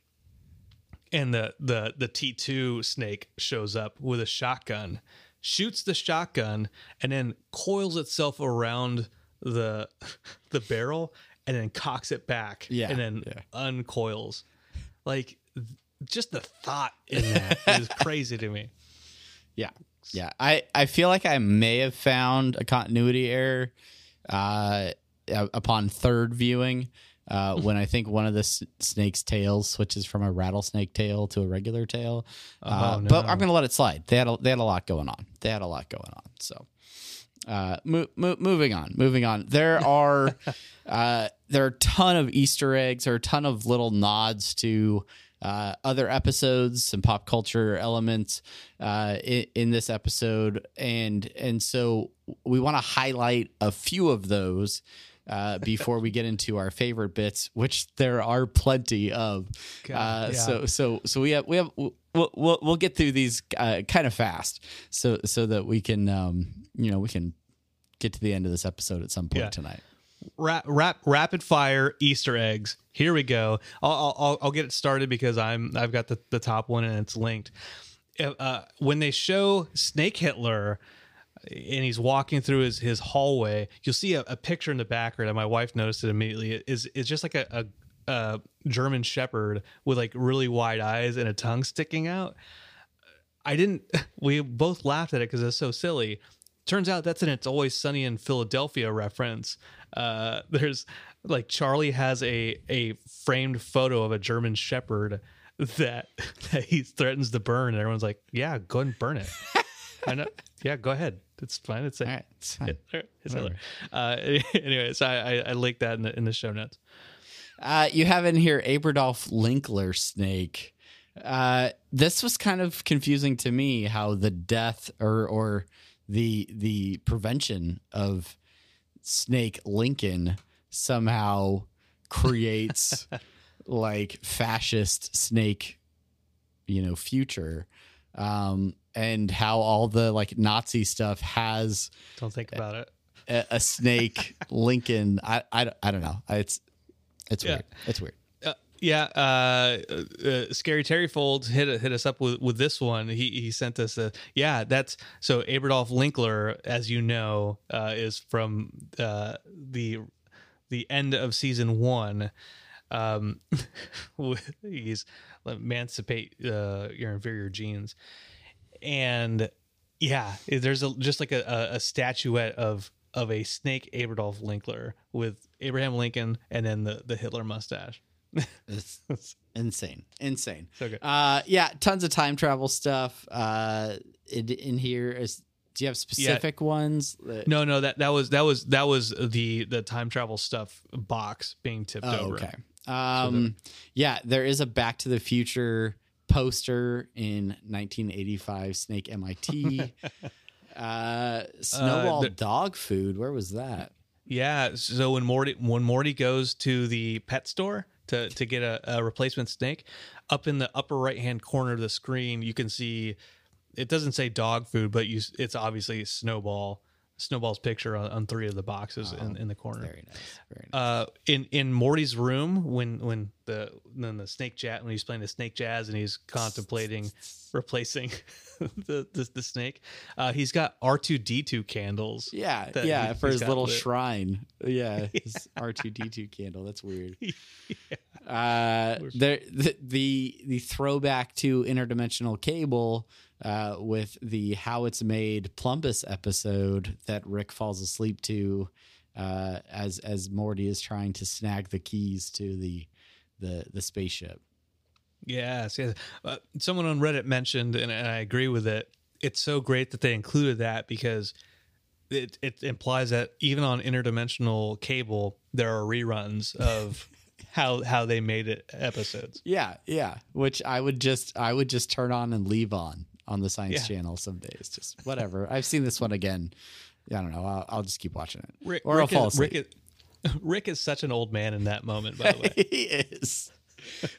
and the the the T2 snake shows up with a shotgun, shoots the shotgun, and then coils itself around the the barrel and then cocks it back Yeah, and then yeah. uncoils. Like th- just the thought in that is crazy to me. Yeah. Yeah. I, I feel like I may have found a continuity error uh, upon third viewing uh, when I think one of the s- snake's tails switches from a rattlesnake tail to a regular tail. Uh, Oh, But. I'm going to let it slide. They had, a, they had a lot going on. They had a lot going on. So. Uh, mo- mo- moving on, moving on. There are uh, there are a ton of Easter eggs, there are a ton of little nods to uh, other episodes, some pop culture elements uh, in, in this episode, and and so we want to highlight a few of those uh, before we get into our favorite bits, which there are plenty of. God, uh, yeah. So so so we have we have we'll we'll, we'll get through these uh, kind of fast, so so that we can um, you know we can get to the end of this episode at some point Yeah. tonight. Rap, rap, rapid fire Easter eggs. Here we go. I'll, I'll, I'll- I'll get it started because I'm I've got the, the top one and it's linked. Uh, when they show Snake Hitler and he's walking through his, his hallway, you'll see a, a picture in the background. And my wife noticed it immediately. It is it's just like a, a, German Shepherd with like really wide eyes and a tongue sticking out. I didn't. We both laughed at it because it's so silly. Turns out that's an "It's Always Sunny in Philadelphia" reference. Uh, there's like Charlie has a a framed photo of a German Shepherd that that he threatens to burn, and everyone's like, "Yeah, go and burn it." I know. Yeah, go ahead. It's fine. It's All right, it's fine. It's Hitler. Uh, anyway, so I, I, I linked that in the in the show notes. Uh, you have in here Abradolf Lincler snake. Uh, this was kind of confusing to me how the death or or the the prevention of Snake Lincoln somehow creates like fascist snake, you know, future. Um, and how all the like Nazi stuff has Don't think about it. a, a snake Lincoln. I, I, I don't know. It's it's Yeah. weird. It's weird. Uh, yeah, uh, uh, scary Terry Folds hit hit us up with, with this one. He he sent us a yeah. That's so Abradolf Lincler, as you know, uh, is from uh, the the end of season one. Um, he's emancipate uh, your inferior genes, and yeah, there's a just like a, a, statuette of of a snake Abradolf Lincler with Abraham Lincoln and then the the Hitler mustache. It's insane, insane. So good. Uh, yeah, tons of time travel stuff. Uh, in, in here is. Do you have specific ones? that- No, no, that that was that was that was the the time travel stuff box being tipped Oh, over. okay. Um, yeah, there is a Back to the Future poster in 1985 Snake MIT. uh, Snowball the- dog food. Where was that? Yeah. So when Morty when Morty goes to the pet store to to get a, a replacement snake, up in the upper right hand corner of the screen, you can see it doesn't say dog food, but you it's obviously Snowball. Snowball's picture on, on three of the boxes in, in the corner. Very nice. Very nice. uh, in in Morty's room when when the then the snake jazz when he's playing the snake jazz and he's contemplating replacing the, the the snake, uh, he's got R two D two candles. Yeah, yeah, he- for his little lit. shrine. Yeah, his R two D two candle. That's weird. Uh, there, the, the the throwback to interdimensional cable uh, with the how it's made Plumbus episode that Rick falls asleep to uh, as as Morty is trying to snag the keys to the the the spaceship. Yes, yes. Uh, someone on Reddit mentioned, and, and I agree with it. It's so great that they included that because it it implies that even on interdimensional cable, there are reruns of how how they made it episodes. Yeah, yeah. Which I would just I would just turn on and leave on on the Science Yeah. Channel some days. Just whatever. I've seen this one again. Yeah, I don't know. I'll, I'll just keep watching it, Rick, or I'll Rick fall is, asleep. Rick is, Rick is such an old man in that moment. By the way, he is.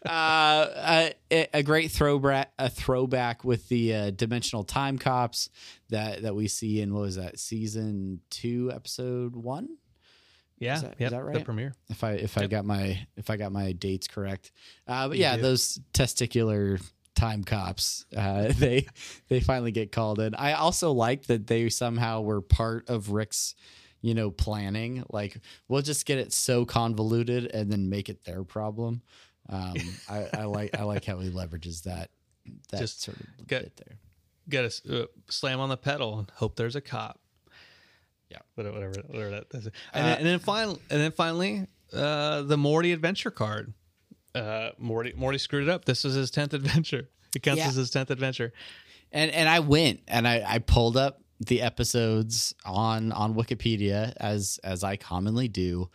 uh, a, a great throwback, a throwback with the uh, dimensional time cops that that we see in what was that season two, episode one? yeah, Is that- is yep, that the right? premiere. If I if I got my if I got my dates correct, uh, but You yeah, do. those testicular time cops, uh, they they finally get called in. I also like that they somehow were part of Rick's you know planning. Like we'll just get it so convoluted and then make it their problem. Um, I, I like I like how he leverages that that Just sort of get- bit there. Got to uh, slam on the pedal and hope there's a cop. Yeah. whatever, whatever, whatever that. Is. And, Uh, then, and then finally, and then finally, uh, the Morty adventure card. Uh, Morty, Morty screwed it up. This was his tenth adventure. It counts Yeah. as his tenth adventure. and and I went and I, I pulled up the episodes on on Wikipedia as as I commonly do,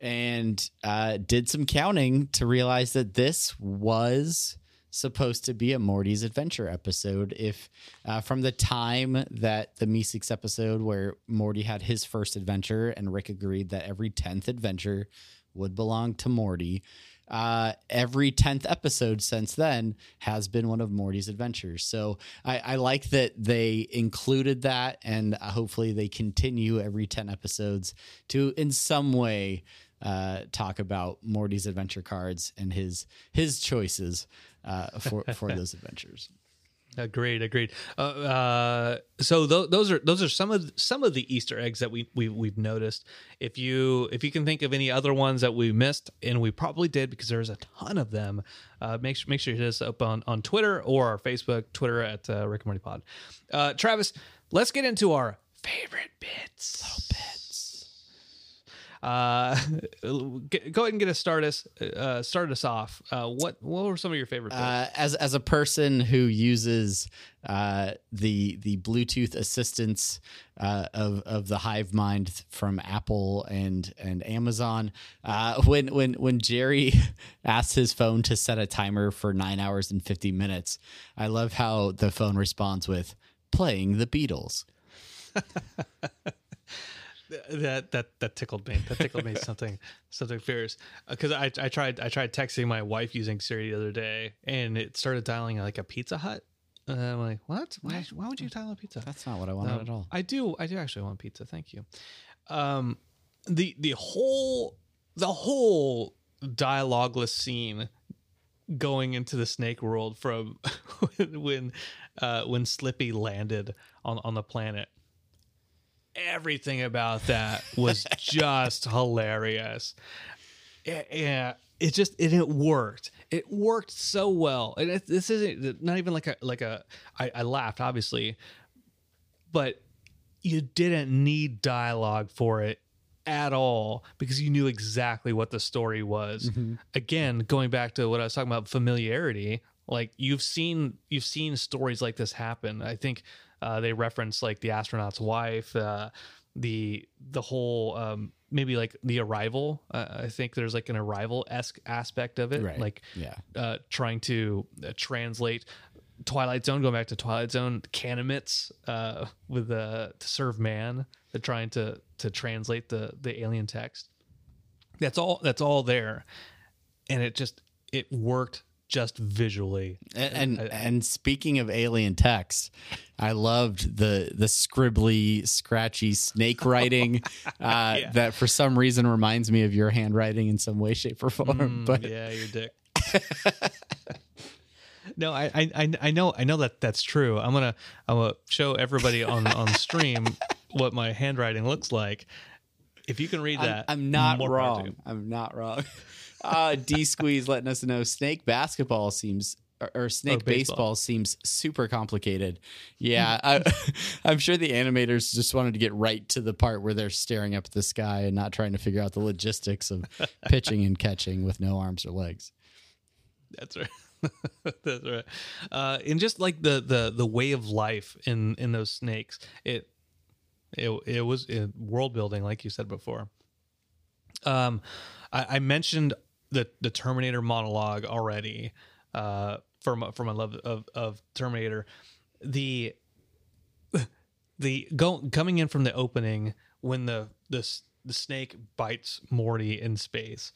and uh, did some counting to realize that this was supposed to be a Morty's Adventure episode. If uh, from the time that the Meeseeks episode where Morty had his first adventure and Rick agreed that every tenth adventure would belong to Morty. Uh, every 10th episode since then has been one of Morty's adventures. So I, I like that they included that, and uh, hopefully they continue every 10 episodes to, in some way, uh, talk about Morty's adventure cards and his his choices uh, for for those adventures. Agreed, agreed. Uh, uh, so th- those are those are some of some of the Easter eggs that we, we we've noticed. If you if you can think of any other ones that we missed, and we probably did because there's a ton of them, uh, make sure make sure you hit us up on on Twitter or our Facebook, Twitter at uh, Rick and Morty Pod. Uh, Travis, let's get into our favorite bits. Little bits. Uh, go ahead and get us started us uh, start us off. Uh, what what were some of your favorite? Uh, as as a person who uses uh, the the Bluetooth assistance uh, of of the Hive Mind from Apple and and Amazon, uh, when when when Jerry asks his phone to set a timer for nine hours and fifty minutes, I love how the phone responds with playing the Beatles. that that that tickled me. That tickled me something something fierce. Because I I tried I tried texting my wife using Siri the other day, and it started dialing like a Pizza Hut. And I'm like, what? Why, why would you dial a pizza? That's not what I wanted Um, at all. I do I do actually want pizza. Thank you. Um, the the whole the whole dialogueless scene going into the snake world from when when, uh, when Slippy landed on on the planet. Everything about that was just hilarious. Yeah, it just it, it worked. It worked so well, and it, this isn't not even like a like a. I, I laughed obviously, but you didn't need dialogue for it at all because you knew exactly what the story was. Mm-hmm. Again, going back to what I was talking about familiarity, like you've seen you've seen stories like this happen. I think uh, they reference like the astronaut's wife, uh, the the whole um, maybe like the arrival. Uh, I think there's like an arrival esque aspect of it, Right. like Yeah. uh, trying to uh, translate Twilight Zone, going back to Twilight Zone, Kanamits uh, with the to serve man. They're trying to to translate the the alien text. That's all. That's all there, and it just it worked just visually. And and, and speaking of alien text, I loved the the scribbly, scratchy snake writing uh, Yeah. that for some reason reminds me of your handwriting in some way, shape, or form. Mm, but yeah, your dick. no, I, I I know I know that that's true. I'm gonna I'm gonna show everybody on on stream what my handwriting looks like. If you can read that, I'm not wrong. I'm not wrong. Uh, D Squeeze letting us know snake basketball seems. Or, or snake Oh, baseball. baseball. seems super complicated. Yeah, I, I'm sure the animators just wanted to get right to the part where they're staring up at the sky and not trying to figure out the logistics of pitching and catching with no arms or legs. That's right. That's right. Uh, and just like the the the way of life in in those snakes, it it it was world building, like you said before. Um, I, I mentioned the the Terminator monologue already. Uh, my, for my love of of Terminator, the the go coming in from the opening when the the the snake bites Morty in space.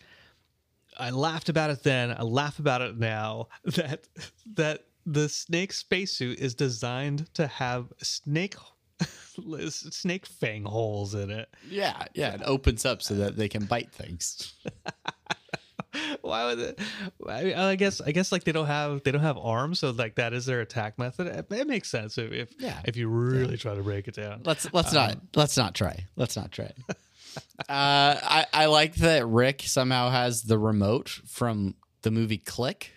I laughed about it then. I laugh about it now. That that the snake spacesuit is designed to have snake snake fang holes in it. Yeah, yeah, it opens up so that they can bite things. Why would it? I, I guess I guess like they don't have they don't have arms, so like that is their attack method. It, it makes sense if if, Yeah. if you really try to break it down. Let's let's not let's not try. Let's not try. uh, I I like that Rick somehow has the remote from the movie Click.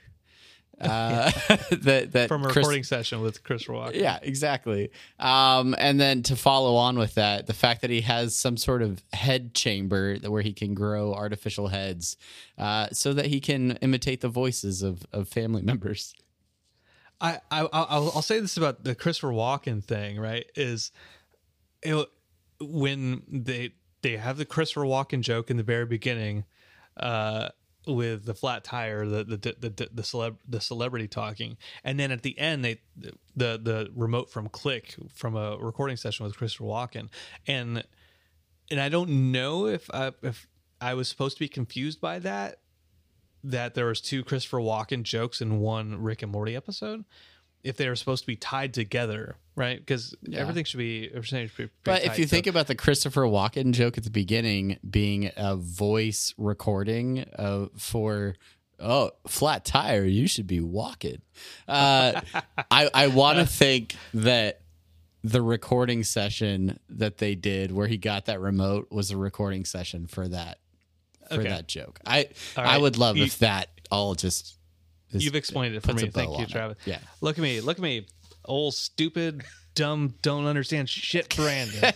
Uh, that that From a Chris- recording session with Chris Rock. Yeah, exactly. Um, and then to follow on with that, the fact that he has some sort of head chamber where he can grow artificial heads, uh, so that he can imitate the voices of of family members. I, I I'll, I'll say this about the Christopher Walken thing, right? Is it, when they they have the Christopher Walken joke in the very beginning, uh, with the flat tire, the the the the, the celeb the celebrity talking, and then at the end they the the remote from Click from a recording session with Christopher Walken, and and I don't know if I, if I was supposed to be confused by that that there was two Christopher Walken jokes in one Rick and Morty episode. If they were supposed to be tied together, right? Because everything should be. Everything should be But if you think about the Christopher Walken joke at the beginning being a voice recording of for oh flat tire, you should be walking. Uh, I I want to think that the recording session that they did where he got that remote was a recording session for that for Okay. that joke. I All I would love You- if that all just is- you've explained it for me, thank you, it. Travis. Yeah. look at me, look at me, old stupid, dumb, don't understand shit, Brandon.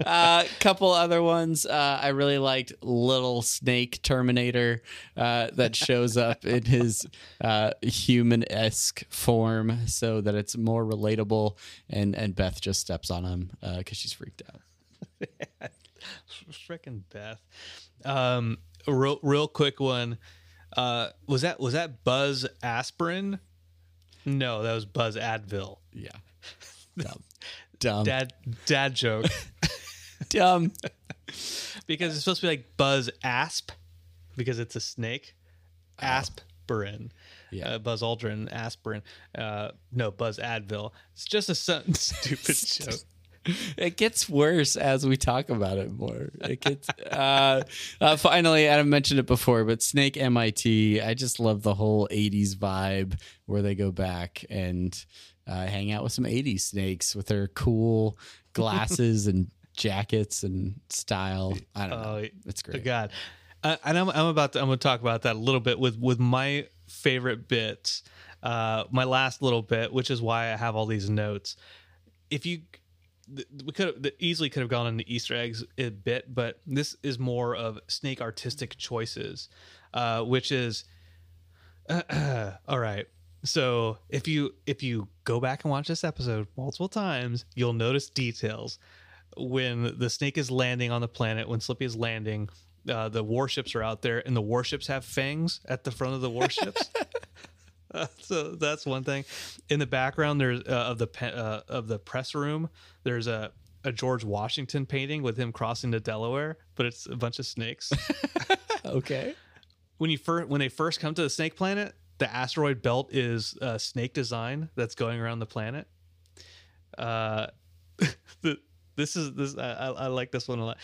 A uh, couple other ones. Uh, I really liked Little Snake Terminator uh, that shows up in his uh, human esque form so that it's more relatable. And, and Beth just steps on him because uh, she's freaked out. Freaking Beth. Um, real, real quick one. Uh, was that was that Buzz Aspirin? No, that was Buzz Advil. Yeah. Dumb. Dumb. Dad dad joke. Dumb. because it's supposed to be like Buzz Asp because it's a snake. Oh. Aspirin. Yeah. Uh, Buzz Aldrin, aspirin. Uh, no, Buzz Advil. It's just a stupid joke. it gets worse as we talk about it more. It gets uh, uh, finally. Adam mentioned it before, but Snake MIT. I just love the whole '80s vibe where they go back and uh, hang out with some '80s snakes with their cool glasses and jackets and style. I don't know. It's great. God, uh, and I'm, I'm about to, I'm going to talk about that a little bit with with my favorite bits. Uh, my last little bit, which is why I have all these notes. If you we could have easily could have gone into Easter eggs a bit, but this is more of snake artistic choices, uh, which is all right. So if you if you go back and watch this episode multiple times, you'll notice details when the snake is landing on the planet. When Slippy is landing, uh, the warships are out there, and the warships have fangs at the front of the warships. so that's one thing. In the background, there's uh, of the uh, of the press room. There's a a George Washington painting with him crossing the Delaware, but it's a bunch of snakes. okay. When you first when they first come to the snake planet, the asteroid belt is a snake design that's going around the planet. Uh, the, this is this I, I like this one a lot.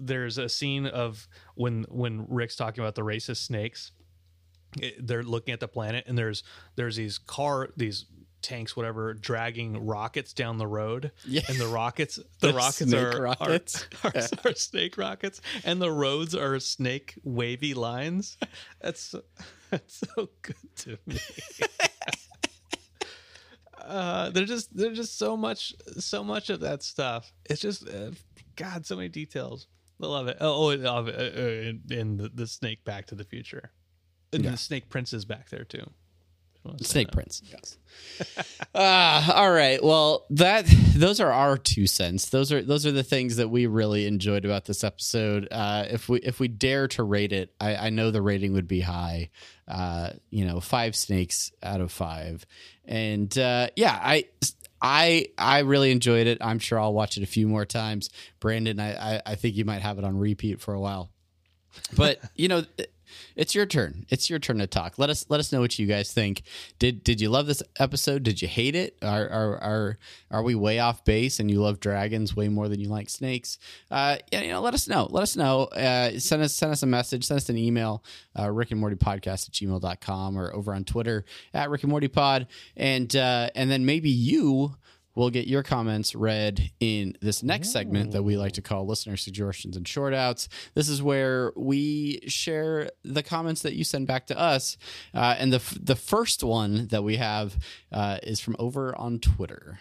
There's a scene of when when Rick's talking about the racist snakes it, they're looking at the planet and there's there's these car these tanks whatever dragging rockets down the road. Yeah. and the rockets the, the rockets are, rockets. Are, are, are, snake rockets. And the roads are snake wavy lines. That's that's so good to me. Uh there's just there's just so much so much of that stuff. It's just uh, god so many details. I love it. Oh, oh uh, uh, in the, the snake back to the future and yeah. the Snake Prince is back there too. Snake that. Prince. Yes. uh, all right. Well, that those are our two cents. Those are those are the things that we really enjoyed about this episode. Uh, if we if we dare to rate it, I, I know the rating would be high. Uh, you know, five snakes out of five, and uh, yeah, I I I really enjoyed it. I'm sure I'll watch it a few more times. Brandon, I I, I think you might have it on repeat for a while. But you know it's your turn. It's your turn to talk. Let us let us know what you guys think. Did did you love this episode? Did you hate it? Are are are, are we way off base and you love dragons way more than you like snakes? Uh, you know, let us know. Let us know. Uh, send us send us a message. Send us an email. Uh, Rick and Morty podcast at gmail.com or over on Twitter at Rick and Morty Pod. And uh, and then maybe you we'll get your comments read in this next segment that we like to call listener suggestions and shortouts. This is where we share the comments that you send back to us. Uh, and the, f- the first one that we have uh, is from over on Twitter.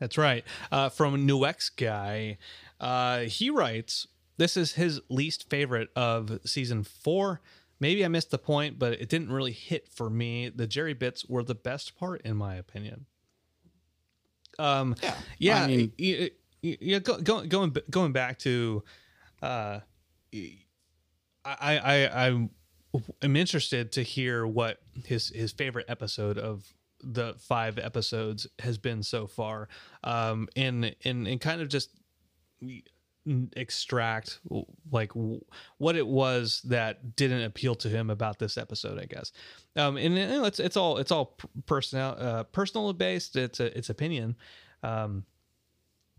That's right. Uh, from Nuex Guy. Uh, he writes, This is his least favorite of season four. Maybe I missed the point, but it didn't really hit for me. The Jerry bits were the best part, in my opinion. Um, yeah, yeah. I mean, you, you, go, go, going going back to, uh, I I I am interested to hear what his his favorite episode of the five episodes has been so far, um, and and and kind of just extract like what it was that didn't appeal to him about this episode i guess. Um and, and it's it's all it's all personal uh personal based. It's a, it's opinion. Um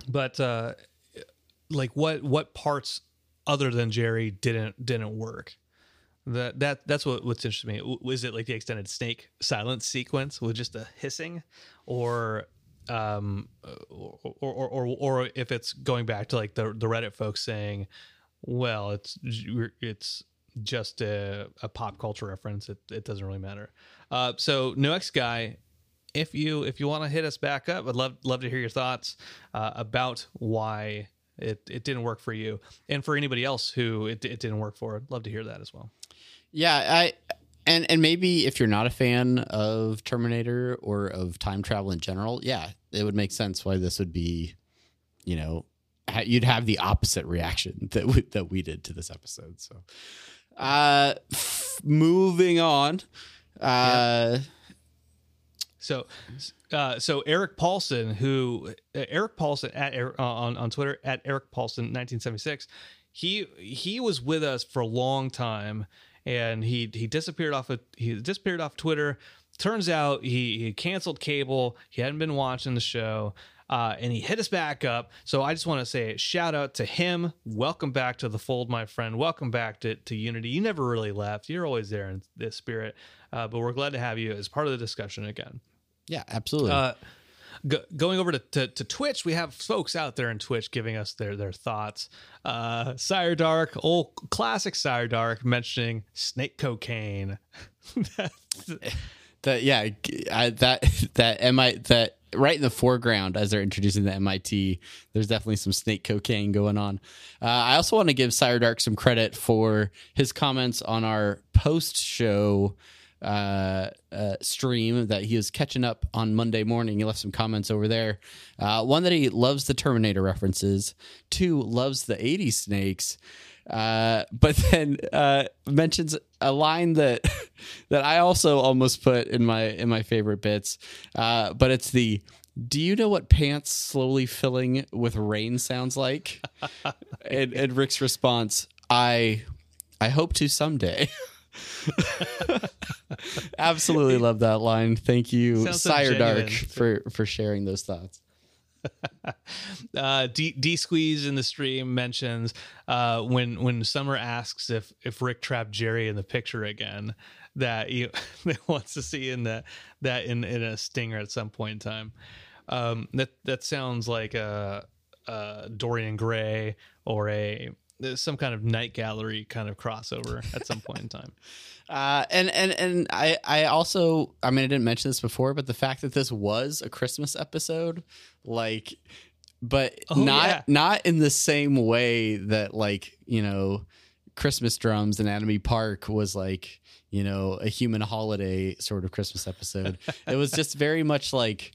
but uh like what what parts other than jerry didn't didn't work? That that that's what what's interesting to me. Was it like the extended snake silence sequence with just a hissing? Or um, or, or, or, or if it's going back to like the, the Reddit folks saying, well, it's, it's just a, a pop culture reference. It, it doesn't really matter. Uh, so Nuex guy, if you, if you want to hit us back up, I'd love, love to hear your thoughts, uh, about why it it didn't work for you, and for anybody else who it, it didn't work for. I'd love to hear that as well. Yeah, I and and maybe if you're not a fan of Terminator or of time travel in general, yeah, it would make sense why this would be, you know, you'd have the opposite reaction that we, that we did to this episode. So, uh, f- moving on, uh, So, uh, so Eric Paulson, who uh, Eric Paulson at uh, on on Twitter at Eric Paulson 1976, he he was with us for a long time, and he he disappeared off of he disappeared off Twitter. Turns out he he canceled cable. He hadn't been watching the show. Uh, and he hit us back up. So I just want to say shout out to him. Welcome back to the fold, my friend. Welcome back to, to Unity. You never really left. You're always there in this spirit. Uh, but we're glad to have you as part of the discussion again. yeah, absolutely. Uh, go, going over to, to, to Twitch, we have folks out there in Twitch giving us their their thoughts. Uh, Sire Dark, old classic Sire Dark, mentioning snake cocaine. that yeah I, that that MI that right in the foreground as they're introducing the MIT there's definitely some snake cocaine going on uh, I also want to give Sire Dark some credit for his comments on our post show uh, uh, stream that he was catching up on Monday morning. He left some comments over there. Uh, one that he loves the Terminator references. Two loves the '80s snakes. Uh, but then uh, mentions a line that that I also almost put in my in my favorite bits. Uh, but it's the do you know what pants slowly filling with rain sounds like? and, and Rick's response, I I hope to someday. Absolutely love that line. Thank you, Sounds so Sire Dark, for for sharing those thoughts. uh, D, D Squeeze in the stream mentions uh, when when Summer asks if if Rick trapped Jerry in the picture again, that he, he wants to see in that that in in a stinger at some point in time. Um, that that sounds like a, a Dorian Gray or a some kind of night gallery kind of crossover at some point in time. Uh, and and and I I also I mean I didn't mention this before, but the fact that this was a Christmas episode, like, but Oh, not yeah. not in the same way that like you know, Christmas drums and Anatomy Park was like you know a human holiday sort of Christmas episode. it was just very much like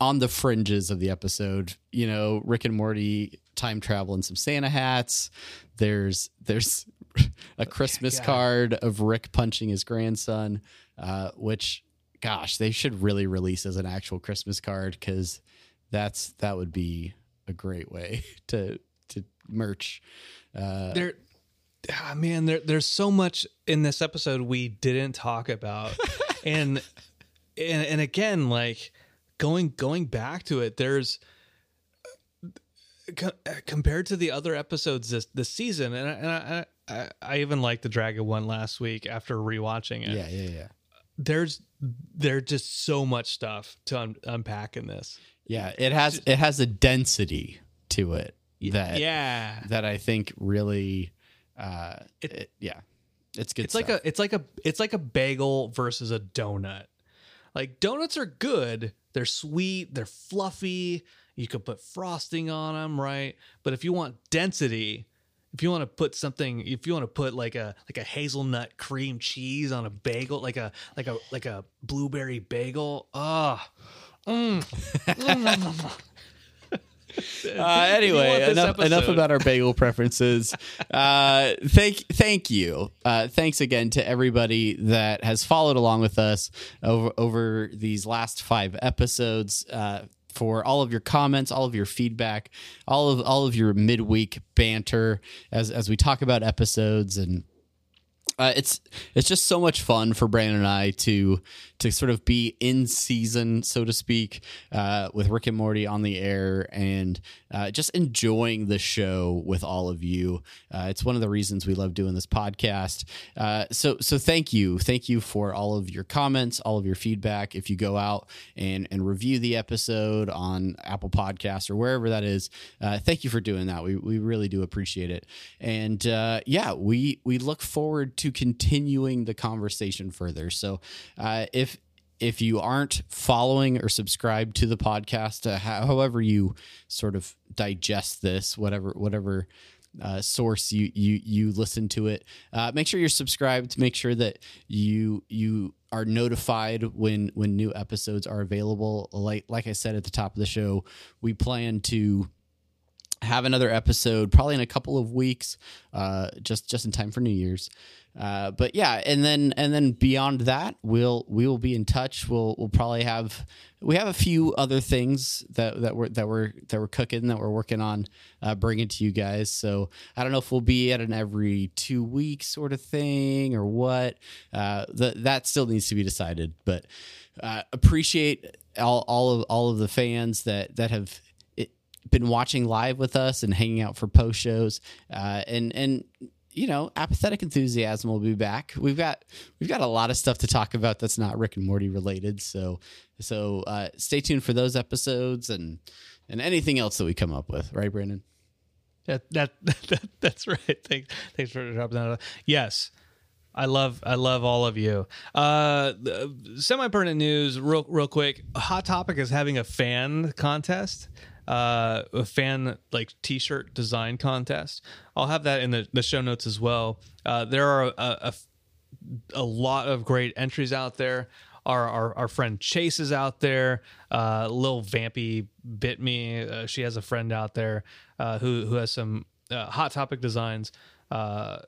on the fringes of the episode. You know, Rick and Morty time travel in some Santa hats. There's there's a Christmas God. card of Rick punching his grandson, uh, which gosh, they should really release as an actual Christmas card because that's that would be a great way to to merch. Uh, there ah, man there there's so much in this episode we didn't talk about and and and again like going going back to it there's co- compared to the other episodes this this season and I, and I, I, I even liked the dragon one last week after rewatching it yeah, yeah, yeah. there's there's just so much stuff to un- unpack in this Yeah, it has it has a density to it that yeah that I think really uh It- it, yeah. It's good it's like a it's like a it's like a bagel versus a donut. Like donuts are good. They're sweet, they're fluffy. You could put frosting on them, right? But if you want density, if you want to put something, if you want to put like a like a hazelnut cream cheese on a bagel, like a like a like a blueberry bagel, ah, Uh, anyway, enough, enough about our bagel preferences. uh, thank, thank you. Uh, thanks again to everybody that has followed along with us over over these last five episodes. For all of your comments, all of your feedback, all of all of your midweek banter as as we talk about episodes. And uh, it's it's just so much fun for Brandon and I to to sort of be in season, so to speak, uh, with Rick and Morty on the air, and uh, just enjoying the show with all of you. Uh, it's one of the reasons we love doing this podcast. Uh, so so thank you, thank you for all of your comments, all of your feedback. If you go out and and review the episode on Apple Podcasts or wherever that is, uh, thank you for doing that. We we really do appreciate it, and uh, yeah, we we look forward to continuing the conversation further. So if if you aren't following or subscribed to the podcast, uh, however you sort of digest this, whatever whatever uh, source you you you listen to it, uh, make sure you're subscribed. Make sure that you you are notified when when new episodes are available. Like like I said at the top of the show, we plan to have another episode probably in a couple of weeks, uh, just just in time for New Year's. Uh, but yeah, and then and then beyond that, we'll we will be in touch. We'll we'll probably have we have a few other things that that we're that we're that we're cooking that we're working on uh, bringing to you guys. So I don't know if we'll be at an every two week sort of thing or what. Uh, the, that still needs to be decided. But uh, appreciate all all of all of the fans that that have been watching live with us and hanging out for post shows uh, and and you know, apathetic enthusiasm will be back. We've got we've got a lot of stuff to talk about that's not Rick and Morty related. So so uh, stay tuned for those episodes and and anything else that we come up with. Right, Brandon? That that, that that's right. Thanks thanks for dropping that. Yes. I love I love all of you. Uh, semi pertinent news, real real quick. Hot Topic is having a fan contest uh, a fan like t-shirt design contest. I'll have that in the, the show notes as well. Uh, there are a, a, a, lot of great entries out there. Our, our, our friend Chase is out there. Uh, Lil Vampy bit me. Uh, she has a friend out there uh, who who has some uh, hot topic designs. Uh,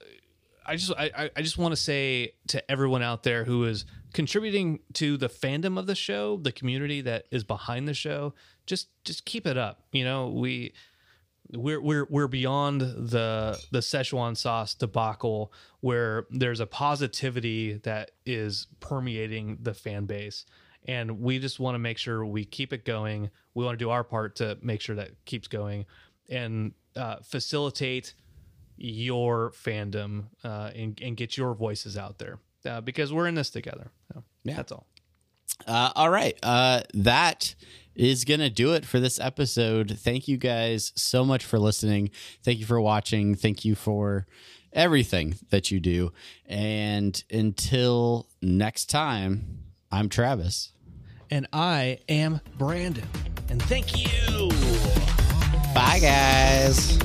I just I, I just want to say to everyone out there who is contributing to the fandom of the show, the community that is behind the show, just just keep it up. You know, we we're we're we're beyond the the Szechuan sauce debacle where there's a positivity that is permeating the fan base. And we just want to make sure we keep it going. We want to do our part to make sure that keeps going and uh, facilitate your fandom uh, and, and, get your voices out there uh, because we're in this together. So, yeah, that's all. Uh, all right, uh, that is going to do it for this episode. Thank you guys so much for listening. Thank you for watching. Thank you for everything that you do. And until next time, I'm Travis. And I am Brandon. And thank you. Bye, guys.